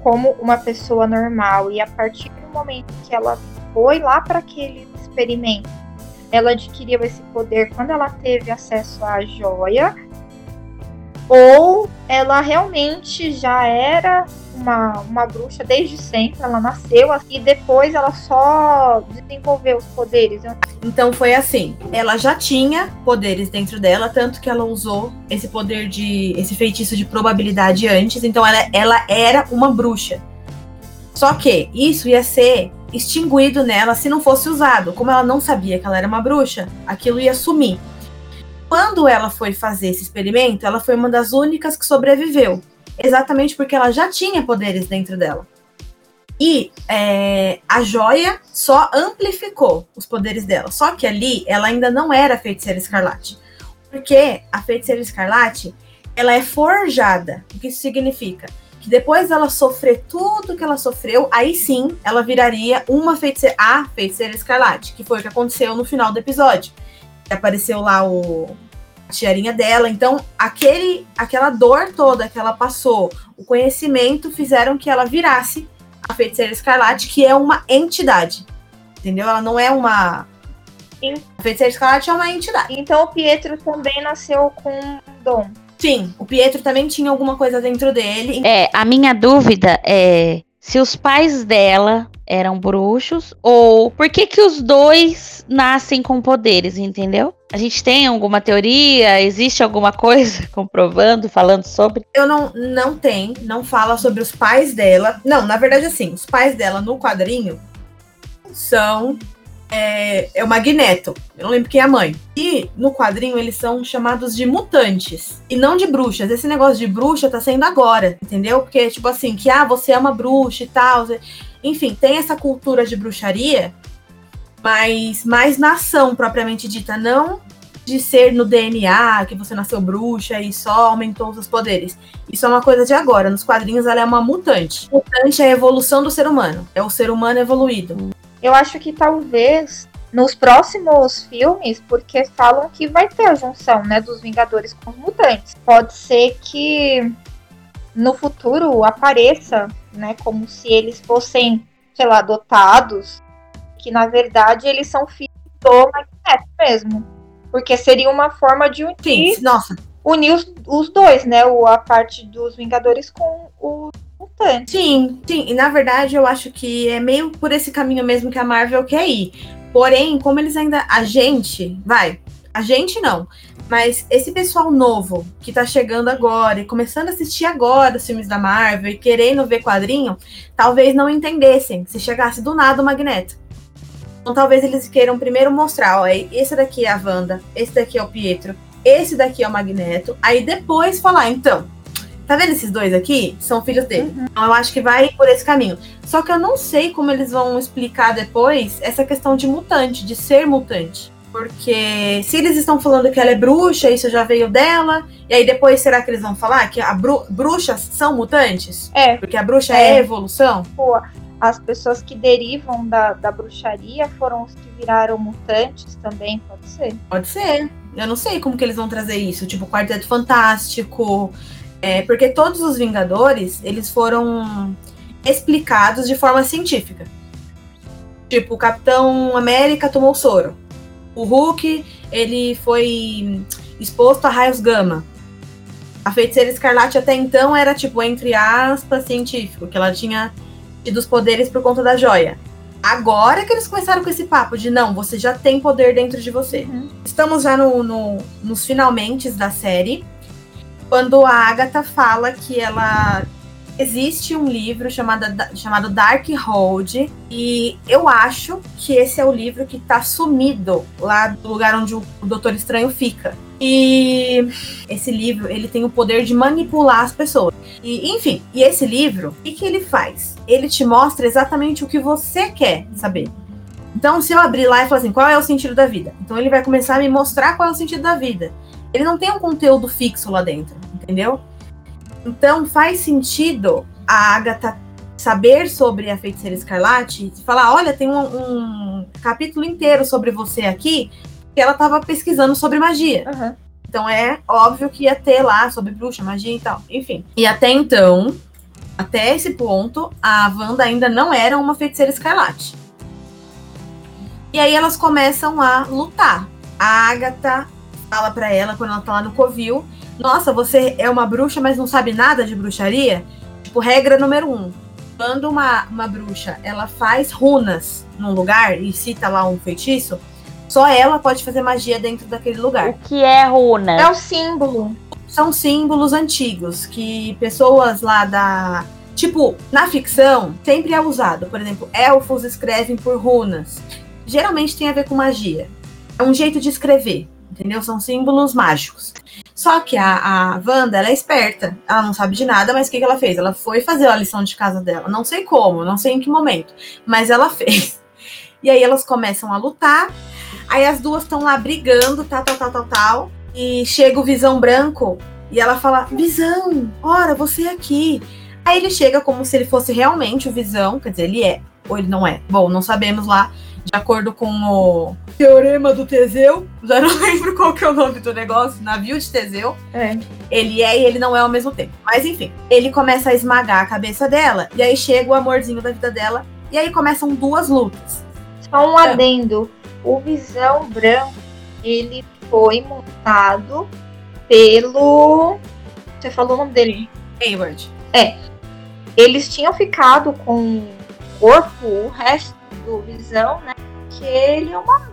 como uma pessoa normal e a partir do momento que ela foi lá para aquele experimento ela adquiriu esse poder quando ela teve acesso à joia, ou ela realmente já era uma, uma bruxa desde sempre, ela nasceu assim, e depois ela só desenvolveu os poderes. Então foi assim, ela já tinha poderes dentro dela, tanto que ela usou esse poder de. esse feitiço de probabilidade antes, então ela, ela era uma bruxa. Só que isso ia ser extinguido nela se não fosse usado. Como ela não sabia que ela era uma bruxa, aquilo ia sumir. Quando ela foi fazer esse experimento, ela foi uma das únicas que sobreviveu. Exatamente porque ela já tinha poderes dentro dela. E é, a joia só amplificou os poderes dela. Só que ali ela ainda não era feiticeira escarlate. Porque a feiticeira escarlate ela é forjada. O que isso significa? que depois dela sofrer tudo que ela sofreu, aí sim ela viraria uma feiticeira, a feiticeira escarlate, que foi o que aconteceu no final do episódio. Apareceu lá o a tiarinha dela, então aquele aquela dor toda que ela passou, o conhecimento fizeram que ela virasse a feiticeira escarlate, que é uma entidade. Entendeu? Ela não é uma a feiticeira escarlate é uma entidade. Então o Pietro também nasceu com um dom. Sim, o Pietro também tinha alguma coisa dentro dele. É, a minha dúvida é se os pais dela eram bruxos ou por que que os dois nascem com poderes, entendeu? A gente tem alguma teoria? Existe alguma coisa comprovando, falando sobre? Eu não, não tem, não fala sobre os pais dela. Não, na verdade, assim, os pais dela no quadrinho são é, é o Magneto. Eu não lembro quem é a mãe. E no quadrinho eles são chamados de mutantes e não de bruxas. Esse negócio de bruxa tá sendo agora, entendeu? Porque, tipo assim, que ah, você é uma bruxa e tal. Enfim, tem essa cultura de bruxaria, mas mais nação propriamente dita, não de ser no DNA, que você nasceu bruxa e só aumentou os seus poderes. Isso é uma coisa de agora. Nos quadrinhos ela é uma mutante. Mutante é a evolução do ser humano. É o ser humano evoluído. Eu acho que talvez nos próximos filmes, porque falam que vai ter a junção, né, dos Vingadores com os mutantes. Pode ser que no futuro apareça, né, como se eles fossem, sei lá, adotados, que na verdade eles são filhos do Magneto mesmo. Porque seria uma forma de unir, Sim, nossa. unir os, os dois, né, o, a parte dos Vingadores com o mutante. Sim, sim. E na verdade eu acho que é meio por esse caminho mesmo que a Marvel quer ir. Porém, como eles ainda. A gente, vai. A gente não. Mas esse pessoal novo que tá chegando agora e começando a assistir agora os filmes da Marvel e querendo ver quadrinho, talvez não entendessem se chegasse do nada o Magneto. Então talvez eles queiram primeiro mostrar, ó, esse daqui é a Wanda, esse daqui é o Pietro, esse daqui é o Magneto, aí depois falar, então, Tá vendo esses dois aqui? São filhos dele. Uhum. Então eu acho que vai por esse caminho. Só que eu não sei como eles vão explicar depois essa questão de mutante, de ser mutante. Porque se eles estão falando que ela é bruxa, isso já veio dela, e aí depois será que eles vão falar que a bru bruxas são mutantes? É. Porque a bruxa é, é evolução? Pô, as pessoas que derivam da, da bruxaria foram os que viraram mutantes também, pode ser? Pode ser. Eu não sei como que eles vão trazer isso. Tipo, Quarteto Fantástico, é, porque todos os Vingadores, eles foram explicados de forma científica. Tipo, o Capitão América tomou soro. O Hulk, ele foi exposto a raios gama. A feiticeira escarlate até então era, tipo, entre aspas, científico, que ela tinha tido os poderes por conta da joia. Agora que eles começaram com esse papo de não, você já tem poder dentro de você. Uhum. Estamos já no, no, nos finalmente da série quando a Agatha fala que ela existe um livro chamado, chamado Dark Hold e eu acho que esse é o livro que está sumido lá do lugar onde o Doutor Estranho fica. E esse livro, ele tem o poder de manipular as pessoas. E, enfim, e esse livro, o que, que ele faz? Ele te mostra exatamente o que você quer saber. Então, se eu abrir lá e falar assim, qual é o sentido da vida? Então ele vai começar a me mostrar qual é o sentido da vida ele não tem um conteúdo fixo lá dentro, entendeu? Então faz sentido a Agatha saber sobre a feiticeira escarlate e falar: olha, tem um, um, capítulo inteiro sobre você aqui, que ela estava pesquisando sobre magia. Uhum. Então é óbvio que ia ter lá sobre bruxa, magia e tal. Enfim. E até então, até esse ponto, a Wanda ainda não era uma feiticeira escarlate. E aí elas começam a lutar. A Agatha fala para ela quando ela tá lá no Covil: Nossa, você é uma bruxa, mas não sabe nada de bruxaria? Tipo, regra número um. Quando uma, uma bruxa ela faz runas num lugar e cita lá um feitiço, só ela pode fazer magia dentro daquele lugar. O que é runa? É o símbolo. São símbolos antigos que pessoas lá da. Tipo, na ficção, sempre é usado. Por exemplo, elfos escrevem por runas. Geralmente tem a ver com magia. É um jeito de escrever entendeu? São símbolos mágicos. Só que a, a Wanda, ela é esperta, ela não sabe de nada, mas o que, que ela fez? Ela foi fazer a lição de casa dela. Não sei como, não sei em que momento, mas ela fez. E aí elas começam a lutar, aí as duas estão lá brigando, tal, tal, tal, tal, tal, e chega o Visão Branco e ela fala: Visão, ora, você aqui. Aí ele chega como se ele fosse realmente o Visão, quer dizer, ele é, ou ele não é. Bom, não sabemos lá, de acordo com o Teorema do Teseu, já não lembro qual que é o nome do negócio, navio de Teseu. É. Ele é e ele não é ao mesmo tempo. Mas enfim, ele começa a esmagar a cabeça dela, e aí chega o amorzinho da vida dela, e aí começam duas lutas. Só um adendo. O Visão Branco, ele foi montado pelo. Você falou o nome dele? Hayward. É. Eles tinham ficado com o corpo, o resto do Visão, né? Que ele é uma.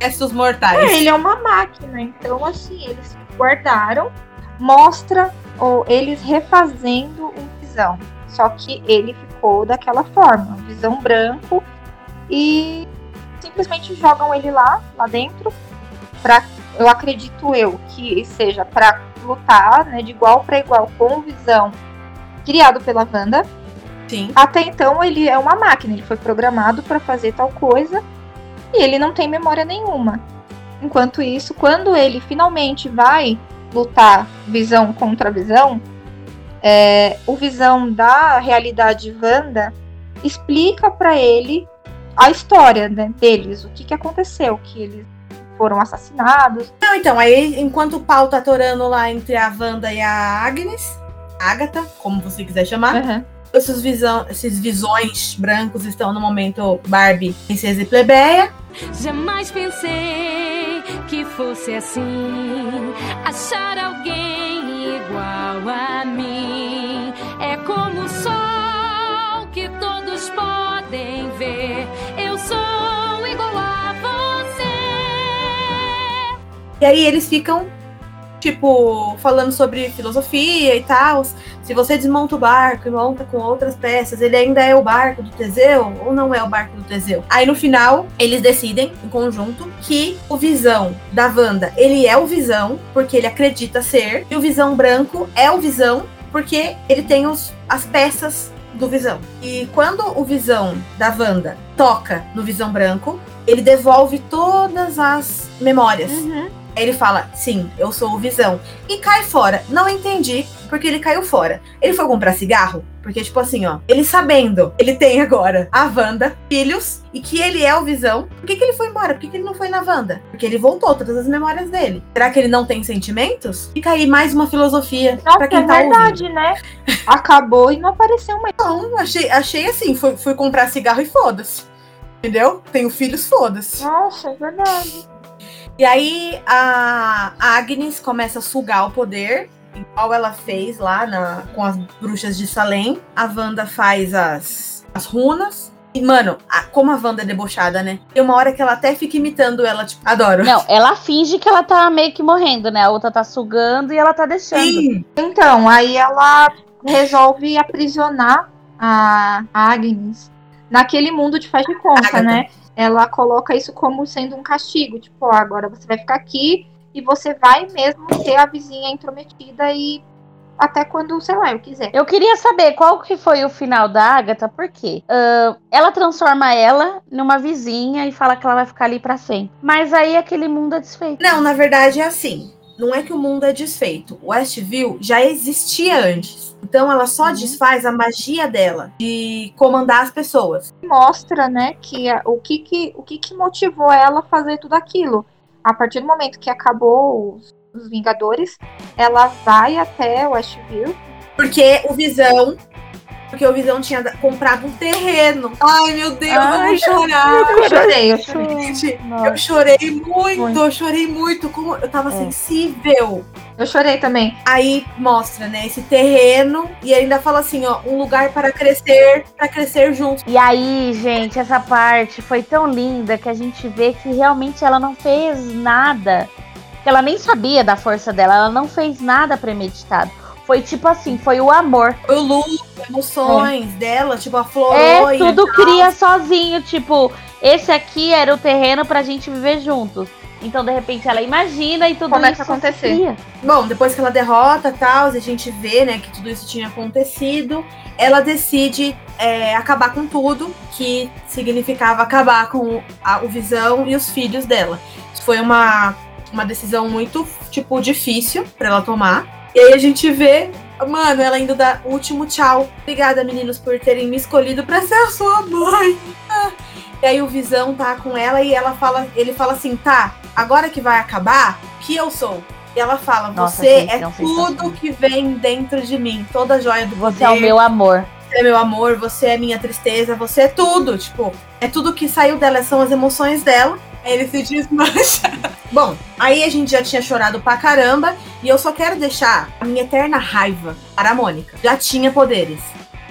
Restos mortais. É, ele é uma máquina. Então, assim, eles guardaram, mostra ou eles refazendo o Visão. Só que ele ficou daquela forma, Visão branco, e simplesmente jogam ele lá, lá dentro, para eu acredito eu que seja para lutar, né, de igual para igual com o Visão criado pela Wanda. Sim. Até então ele é uma máquina, ele foi programado para fazer tal coisa e ele não tem memória nenhuma. Enquanto isso, quando ele finalmente vai lutar Visão contra Visão, é, o Visão da realidade Wanda explica para ele a história né, deles, o que, que aconteceu, que eles foram assassinados. Não, então, aí enquanto o pau tá atorando lá entre a Wanda e a Agnes, Agatha, como você quiser chamar, Uhum. Esses, visão, esses visões brancos estão no momento Barbie, princesa e plebeia. Jamais pensei que fosse assim. Achar alguém igual a mim é como o sol que todos podem ver. Eu sou igual a você. E aí eles ficam, tipo, falando sobre filosofia e tal. Se você desmonta o barco e monta com outras peças, ele ainda é o barco do Teseu ou não é o barco do Teseu? Aí no final, eles decidem, em conjunto, que o Visão da Wanda, ele é o Visão, porque ele acredita ser, e o Visão Branco é o Visão, porque ele tem os, as peças do Visão. E quando o Visão da Wanda toca no Visão Branco, ele devolve todas as memórias. Aí ele fala, sim, eu sou o Visão. E cai fora. Não entendi porque ele caiu fora. Ele foi comprar cigarro? Porque, tipo assim, ó, ele sabendo, ele tem agora a Wanda, filhos, e que ele é o Visão. Por que, que ele foi embora? Por que, que ele não foi na Wanda? Porque ele voltou todas as memórias dele. Será que ele não tem sentimentos? Fica aí mais uma filosofia Nossa, pra quem é tá verdade, ouvindo. né? Acabou e não apareceu mais. Não, achei, achei assim, fui, fui comprar cigarro e foda-se. Entendeu? Tenho filhos, foda-se. Nossa, é verdade. E aí a Agnes começa a sugar o poder, igual ela fez lá na, com as bruxas de Salem. A Wanda faz as, as runas. E, mano, a- como a Wanda é debochada, né? Tem uma hora que ela até fica imitando ela, tipo, adoro. Não, ela finge que ela tá meio que morrendo, né? A outra tá sugando e ela tá deixando. Sim. Então, aí ela resolve aprisionar a Agnes naquele mundo de faz de conta, Agatha. né? Ela coloca isso como sendo um castigo, tipo, ó, agora você vai ficar aqui e você vai mesmo ser a vizinha intrometida e até quando, sei lá, eu quiser. Eu queria saber qual que foi o final da Agatha, por quê? Ahn, ela transforma ela numa vizinha e fala que ela vai ficar ali pra sempre. Mas aí aquele mundo é desfeito. Não, na verdade é assim. Não é que o mundo é desfeito. O Westview já existia antes. Então ela só desfaz a magia dela de comandar as pessoas. Mostra, né, que a- o que que, o que que motivou ela a fazer tudo aquilo. A partir do momento que acabou os, os Vingadores, ela vai até Westview Porque o Visão. Porque o Visão tinha comprado um terreno. Ai, meu Deus, eu vou chorar. Eu chorei, eu chorei. Gente, eu chorei muito, eu chorei muito. Como eu tava sensível. Eu chorei também. Aí mostra, né, esse terreno. E ainda fala assim, ó, um lugar para crescer, para crescer juntos. E aí, gente, essa parte foi tão linda que a gente vê que realmente ela não fez nada. Ela nem sabia da força dela, ela não fez nada premeditado. Foi tipo assim, foi o amor. Foi o luto, emoções dela, tipo, aflorou. É, e tudo cria sozinho, tipo, esse aqui era o terreno pra gente viver juntos. Então, de repente, ela imagina e tudo Começa isso a acontecer. cria. Bom, depois que ela derrota tal, a gente vê, né, que tudo isso tinha acontecido, ela decide é, acabar com tudo, que significava acabar com a- o Visão e os filhos dela. Isso foi uma, uma decisão muito, tipo, difícil pra ela tomar. E aí a gente vê Mano, ela ainda dá o último tchau. Obrigada, meninos, por terem me escolhido pra ser a sua mãe. E aí o Visão tá com ela e ela fala, ele fala assim, tá, agora que vai acabar, que eu sou. E ela fala, Nossa, você é tudo sensacional. que vem dentro de mim, toda a joia do Você poder. é o meu amor. Você é meu amor, você é minha tristeza, você é tudo. Tipo, é tudo que saiu dela, são as emoções dela. Ele se desmancha. Bom, aí a gente já tinha chorado pra caramba. E eu só quero deixar a minha eterna raiva para a Mônica. Já tinha poderes.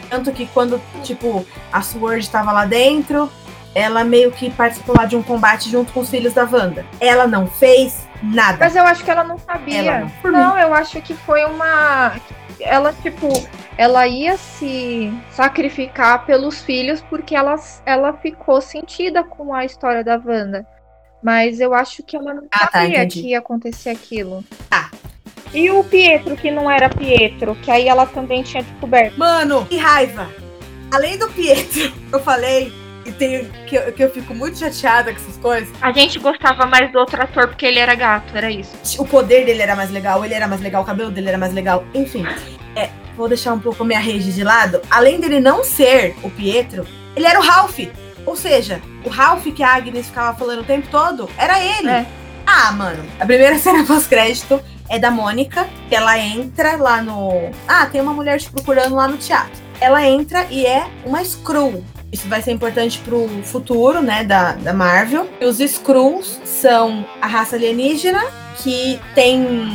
Tanto que quando, tipo, a Sword tava lá dentro, ela meio que participou lá de um combate junto com os filhos da Wanda. Ela não fez nada. Mas eu acho que ela não sabia. Ela não, por não, eu acho que foi uma. Ela, tipo, ela ia se sacrificar pelos filhos porque ela, ela ficou sentida com a história da Wanda. Mas eu acho que ela não Ah, tá, sabia entendi. que ia acontecer aquilo. Tá. E o Pietro, que não era Pietro, que aí ela também tinha descoberto. Mano, que raiva! Além do Pietro, eu falei e tenho, que, eu, que eu fico muito chateada com essas coisas. A gente gostava mais do outro ator porque ele era gato, era isso. O poder dele era mais legal, ele era mais legal, o cabelo dele era mais legal, enfim. É, vou deixar um pouco a minha rede de lado. Além dele não ser o Pietro, ele era o Ralph. Ou seja, o Ralph que a Agnes ficava falando o tempo todo, era ele. É. Ah, mano. A primeira cena pós-crédito é da Mônica, que ela entra lá no. Ah, tem uma mulher te procurando lá no teatro. Ela entra e é uma Skrull. Isso vai ser importante pro futuro, né, da, da Marvel. E os Skrulls são a raça alienígena que tem,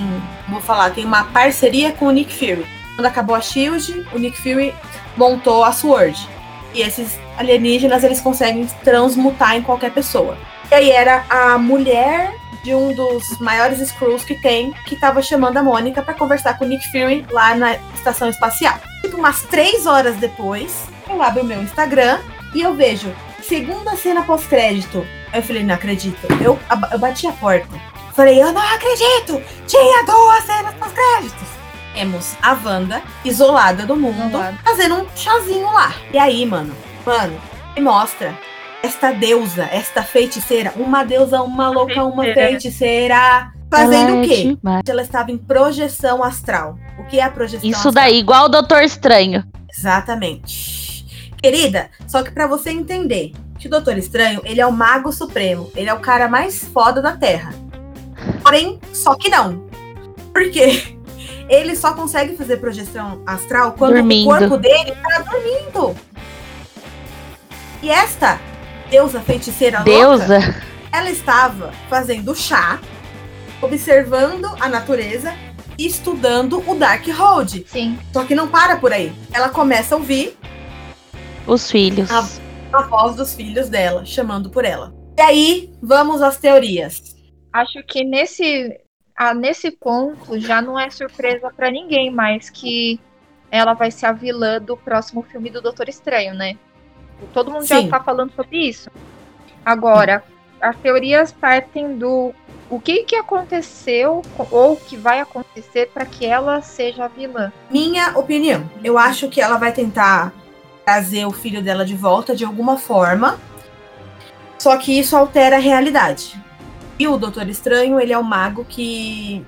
vou falar, tem uma parceria com o Nick Fury. Quando acabou a Shield, o Nick Fury montou a Sword. E esses alienígenas, eles conseguem transmutar em qualquer pessoa. E aí era a mulher de um dos maiores Skrulls que tem, que tava chamando a Mônica pra conversar com o Nick Fury lá na estação espacial. Tipo, umas três horas depois, eu abro o meu Instagram e eu vejo segunda cena pós-crédito. Eu falei, não acredito. Eu, eu bati a porta. Falei, eu não acredito! Tinha duas cenas pós-créditos! Temos a Wanda, isolada do mundo, Isolada. fazendo um chazinho lá. E aí, mano, mano, me mostra esta deusa, esta feiticeira, uma deusa, uma louca, uma feiticeira. Fazendo Ela o é quê? demais. Ela estava em projeção astral. O que é a projeção Isso astral? daí, igual o Doutor Estranho. Exatamente. Querida, só que pra você entender que o Doutor Estranho, ele é o mago supremo, ele é o cara mais foda da Terra. Porém, só que não. Por quê? Ele só consegue fazer projeção astral quando Dormindo. o corpo dele tá dormindo. E esta deusa feiticeira louca, Deusa. ela estava fazendo chá, observando a natureza e estudando o Darkhold. Sim. Só que não para por aí. Ela começa a ouvir Os filhos. a, a voz dos filhos dela, chamando por ela. E aí, vamos às teorias. Acho que nesse, ah, nesse ponto já não é surpresa pra ninguém mais que ela vai ser a vilã do próximo filme do Doutor Estranho, né? Todo mundo já Sim. tá falando sobre isso. Agora, as teorias partem do o que que aconteceu ou que vai acontecer para que ela seja a vilã. Minha opinião, eu acho que ela vai tentar trazer o filho dela de volta de alguma forma. Só que isso altera a realidade. E o Doutor Estranho, ele é o mago que,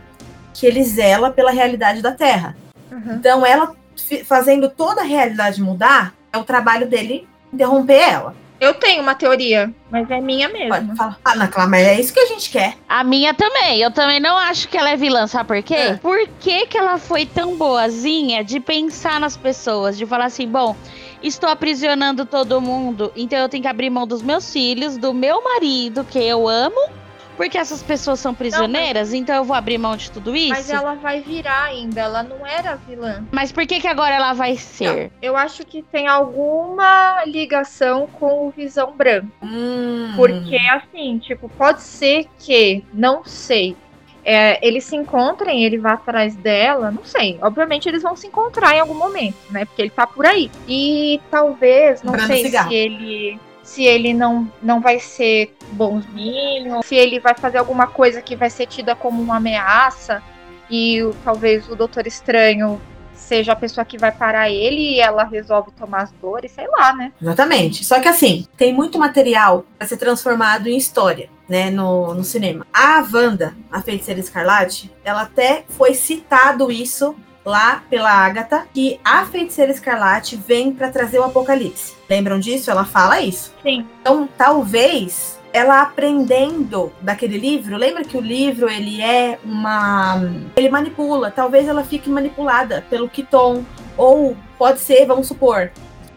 que ele zela pela realidade da Terra. Uhum. Então, ela fazendo toda a realidade mudar, é o trabalho dele interromper ela. Eu tenho uma teoria, mas é minha mesmo. Pode falar. Ah, não, claro, mas é isso que a gente quer. A minha também. Eu também não acho que ela é vilã, sabe por quê? É. Por que, que ela foi tão boazinha de pensar nas pessoas? De falar assim, bom, estou aprisionando todo mundo, então eu tenho que abrir mão dos meus filhos, do meu marido, que eu amo, porque essas pessoas são prisioneiras, então eu vou abrir mão de tudo isso? Mas ela vai virar ainda, ela não era vilã. Mas por que, que agora ela vai ser? Eu acho que tem alguma ligação com o Visão Branco. Hum. Porque, assim, tipo, pode ser que, não sei, é, eles se encontrem, ele vá atrás dela, não sei. Obviamente eles vão se encontrar em algum momento, né? Porque ele tá por aí. E talvez, não sei cigarro. se ele. Se ele não, não vai ser bonzinho, se ele vai fazer alguma coisa que vai ser tida como uma ameaça, e talvez o Doutor Estranho seja a pessoa que vai parar ele e ela resolve tomar as dores, sei lá, né? Exatamente. Só que assim, tem muito material para ser transformado em história, né, no, no cinema. A Wanda, a Feiticeira Escarlate, ela até foi citado isso lá pela Agatha que a feiticeira escarlate vem para trazer o apocalipse. Lembram disso? Ela fala isso. Sim. Então, talvez ela aprendendo daquele livro, lembra que o livro ele é uma ele manipula, talvez ela fique manipulada pelo Kiton ou pode ser, vamos supor,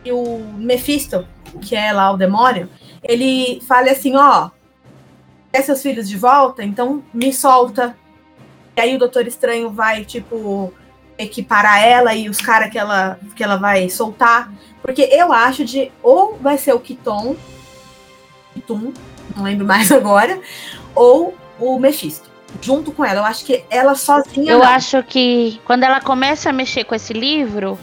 que o Mephisto, que é lá o demônio, ele fale assim, ó, quer seus filhos de volta, então me solta. E aí o Doutor Estranho vai, tipo, equiparar ela e os caras que ela, que ela vai soltar. Porque eu acho de ou vai ser o Kiton, Kitum, não lembro mais agora, ou o Mephisto. Junto com ela. Eu acho que ela sozinha. Eu não. acho que quando ela começa a mexer com esse livro,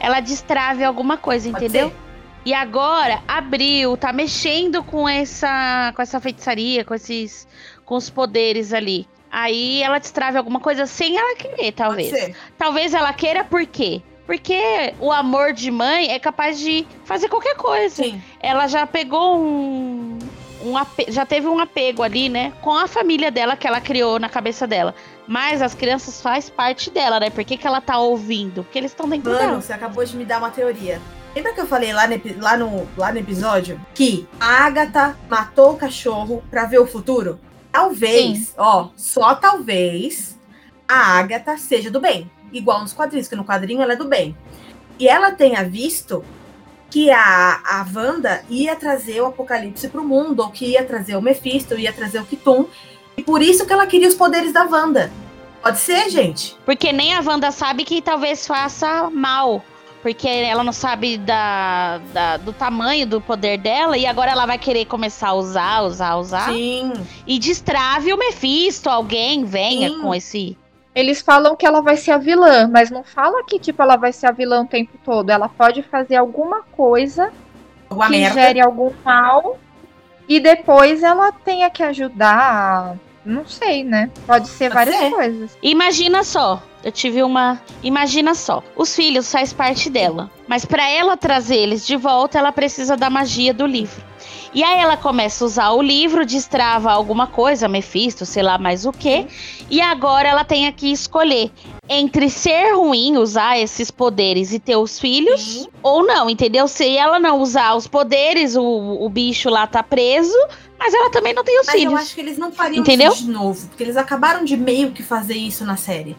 ela destrave alguma coisa, Pode entendeu? ser. E agora abriu, tá mexendo com essa com essa feitiçaria, com esses com os poderes ali. Aí ela destrave alguma coisa sem ela querer, talvez. Talvez ela queira por quê? Porque o amor de mãe é capaz de fazer qualquer coisa. Sim. Ela já pegou um, um já teve um apego ali, né, com a família dela que ela criou na cabeça dela. Mas as crianças faz parte dela, né? Por que, que ela tá ouvindo? Porque eles estão dentro Mano, dela. você acabou de me dar uma teoria. Lembra que eu falei lá no, lá no, lá no episódio que a Agatha matou o cachorro pra ver o futuro? Talvez, ó, só talvez a Agatha seja do bem. Igual nos quadrinhos, que no quadrinho ela é do bem. E ela tenha visto que a, a Wanda ia trazer o apocalipse pro mundo, ou que ia trazer o Mephisto, ia trazer o Kitum. E por isso que ela queria os poderes da Wanda. Pode ser, gente? Porque nem a Wanda sabe que talvez faça mal. Porque ela não sabe da, da- do tamanho do poder dela. E agora ela vai querer começar a usar, usar, usar. Sim. E destrave o Mephisto. Alguém venha Sim. com esse. Eles falam que ela vai ser a vilã, mas não fala que tipo ela vai ser a vilã o tempo todo. Ela pode fazer alguma coisa Alguma que merda. gere algum mal e depois ela tenha que ajudar. Não sei, né? Pode ser Pode várias ser. coisas. Imagina só. Eu tive uma. Imagina só. Os filhos faz parte dela. Mas pra ela trazer eles de volta, ela precisa da magia do livro. E aí ela começa a usar o livro, destrava alguma coisa, Mephisto, sei lá mais o quê. E agora ela tem que escolher entre ser ruim usar esses poderes e ter os filhos Sim. ou não, entendeu? Se ela não usar os poderes, o, o bicho lá tá preso, mas ela também não tem os Mas filhos. eu acho que eles não fariam Entendeu? isso de novo, porque eles acabaram de meio que fazer isso na série.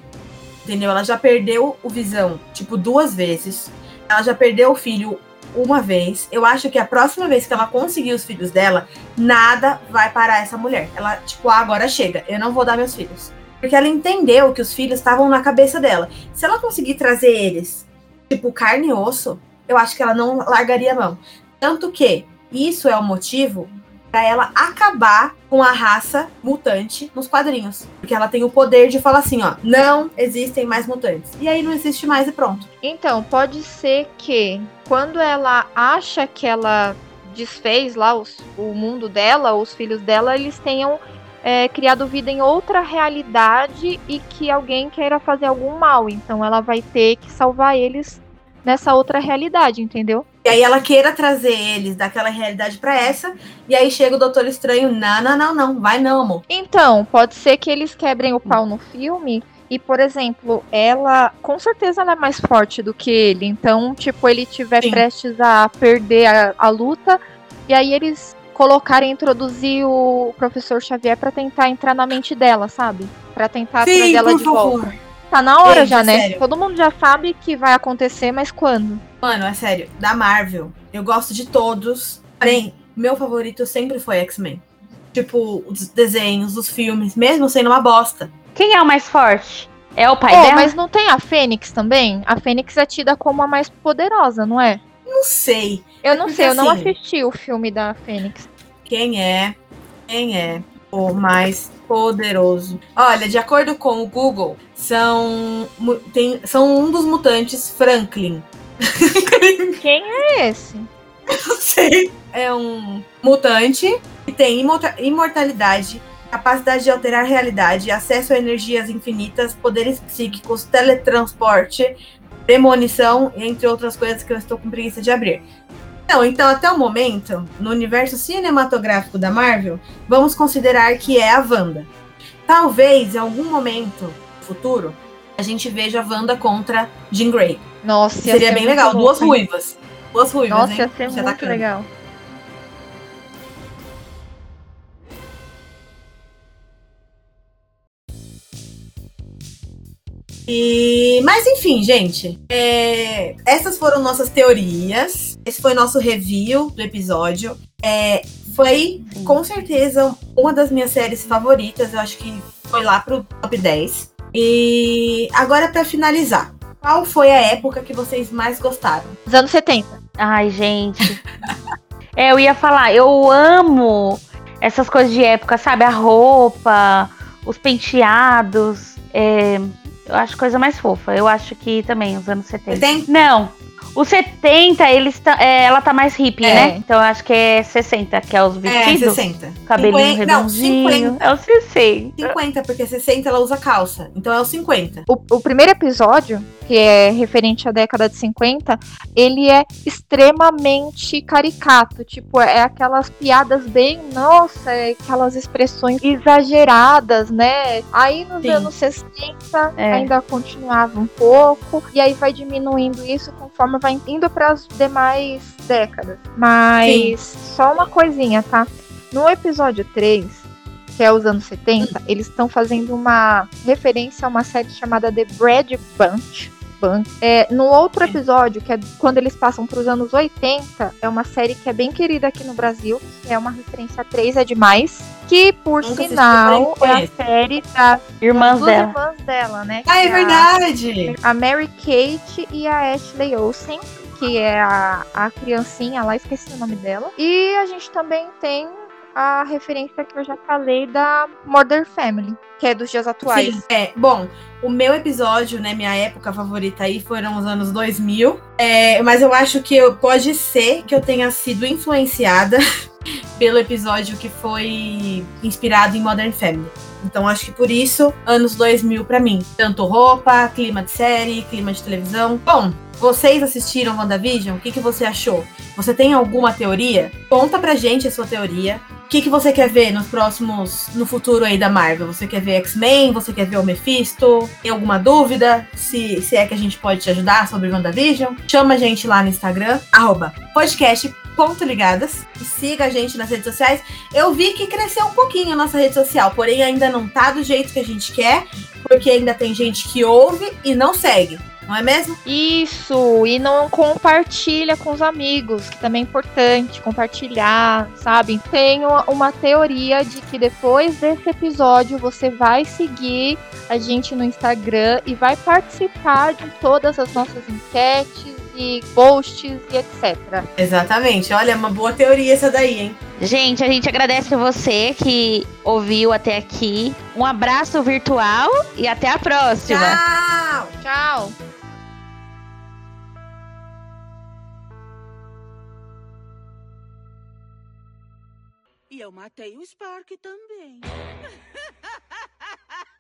Entendeu? Ela já perdeu o Visão, tipo, duas vezes. Ela já perdeu o filho uma vez. Eu acho que a próxima vez que ela conseguir os filhos dela, nada vai parar essa mulher. Ela, tipo, ah, agora chega, eu não vou dar meus filhos. Porque ela entendeu que os filhos estavam na cabeça dela. Se ela conseguir trazer eles, tipo, carne e osso, eu acho que ela não largaria a mão. Tanto que isso é o motivo pra ela acabar com a raça mutante nos quadrinhos. Porque ela tem o poder de falar assim, ó, não existem mais mutantes. E aí não existe mais e pronto. Então, pode ser que quando ela acha que ela desfez lá os- o mundo dela, os filhos dela, eles tenham é, criado vida em outra realidade e que alguém queira fazer algum mal. Então ela vai ter que salvar eles nessa outra realidade, entendeu? E aí ela queira trazer eles daquela realidade pra essa, e aí chega o Doutor Estranho, não, não, não, não, vai não, amor. Então, pode ser que eles quebrem o pau no filme. E, por exemplo, ela, com certeza, ela é mais forte do que ele. Então, tipo, ele tiver Sim. prestes a perder a, a luta. E aí eles colocarem, introduzir o professor Xavier pra tentar entrar na mente dela, sabe? Pra tentar trazer ela de volta. Tá na hora Gente, já, né? sério. Todo mundo já sabe que vai acontecer, mas quando? Mano, é sério, da Marvel, eu gosto de todos. Porém, meu favorito sempre foi X-Men. Tipo, os desenhos, os filmes, mesmo sendo uma bosta. Quem é o mais forte? É o pai Oh, dela? mas não tem a Fênix também? A Fênix é tida como a mais poderosa, não é? Não sei Eu não Porque sei, eu não assim- assisti o filme da Fênix. quem é, quem é o mais poderoso. Olha, de acordo com o Google, são, tem, são um dos mutantes Franklin. Quem é esse? Não sei. É um mutante que tem imorta- imortalidade, capacidade de alterar a realidade, acesso a energias infinitas, poderes psíquicos, teletransporte, premonição, entre outras coisas que eu estou com preguiça de abrir. Não, então até o momento, no universo cinematográfico da Marvel, vamos considerar que é a Wanda. Talvez em algum momento futuro a gente veja a Wanda contra Jean Grey. Nossa, ia Seria ser bem legal. louco, Duas ruivas. Duas ruivas, Nossa, hein? ia ser Se muito legal. E, mas enfim, gente, é, essas foram nossas teorias. Esse foi nosso review do episódio. É, foi com certeza uma das minhas séries favoritas. Eu acho que foi lá pro top 10. E agora pra finalizar, qual foi a época que vocês mais gostaram? Os anos 70. Ai, gente. é, eu ia falar, eu amo essas coisas de época, sabe? A roupa, os penteados. é, eu acho coisa mais fofa. Eu acho que também, os anos 70. 70? Não. Os 70, eles tá- é, ela tá mais hippie, É. né? Então acho que é 60, que é os É, vestidos. 60. Cabelinho 50 não, redondinho. 50. É o 60. 50, porque 60 ela usa calça. Então é o 50. O, o primeiro episódio, que é referente à década de 50, ele é extremamente caricato. Tipo, é aquelas piadas bem, nossa, é aquelas expressões exageradas, né? Aí nos Sim. anos 60 É. ainda continuava um pouco, e aí vai diminuindo isso conforme vai indo para as demais décadas. Mas só uma coisinha, tá? No episódio 3, que é os anos 70, eles estão fazendo uma referência a uma série chamada The Brad Bunch. É, no outro episódio, que é quando eles passam para os anos 80, é uma série que é bem querida aqui no Brasil, que é uma referência a 3 é demais, que por Nunca sinal é a série das Irmãs dela. irmãs dela, né? Ah, é a- verdade! a Mary Kate e a Ashley Olsen, que é a, a criancinha lá, esqueci o nome dela. E a gente também tem a referência que eu já falei da Murder Family, que é dos dias atuais. Sim, é. Bom, o meu episódio, né, minha época favorita aí foram os anos 2000. É, mas eu acho que eu, pode ser que eu tenha sido influenciada pelo episódio que foi inspirado em Modern Family. Então acho que por isso, anos 2000 pra mim. Tanto roupa, clima de série, clima de televisão. Bom, vocês assistiram WandaVision? O que, que você achou? Você tem alguma teoria? Conta pra gente a sua teoria. O que, que você quer ver nos próximos, no futuro aí da Marvel? Você quer ver X-Men? Você quer ver o Mephisto? Tem alguma dúvida? Se, se é que a gente pode te ajudar sobre WandaVision? Chama a gente lá no Instagram, arroba podcast.ligadas e siga a gente nas redes sociais. Eu vi que cresceu um pouquinho a nossa rede social, porém ainda não tá do jeito que a gente quer, porque ainda tem gente que ouve e não segue. Não é mesmo? Isso, e não compartilha com os amigos, que também é importante compartilhar, sabe? Tenho uma teoria de que depois desse episódio você vai seguir a gente no Instagram e vai participar de todas as nossas enquetes e posts e etc. Exatamente. Olha, é uma boa teoria essa daí, hein? Gente, a gente agradece a você que ouviu até aqui. Um abraço virtual e até a próxima. Tchau! Tchau! E eu matei o Spark também.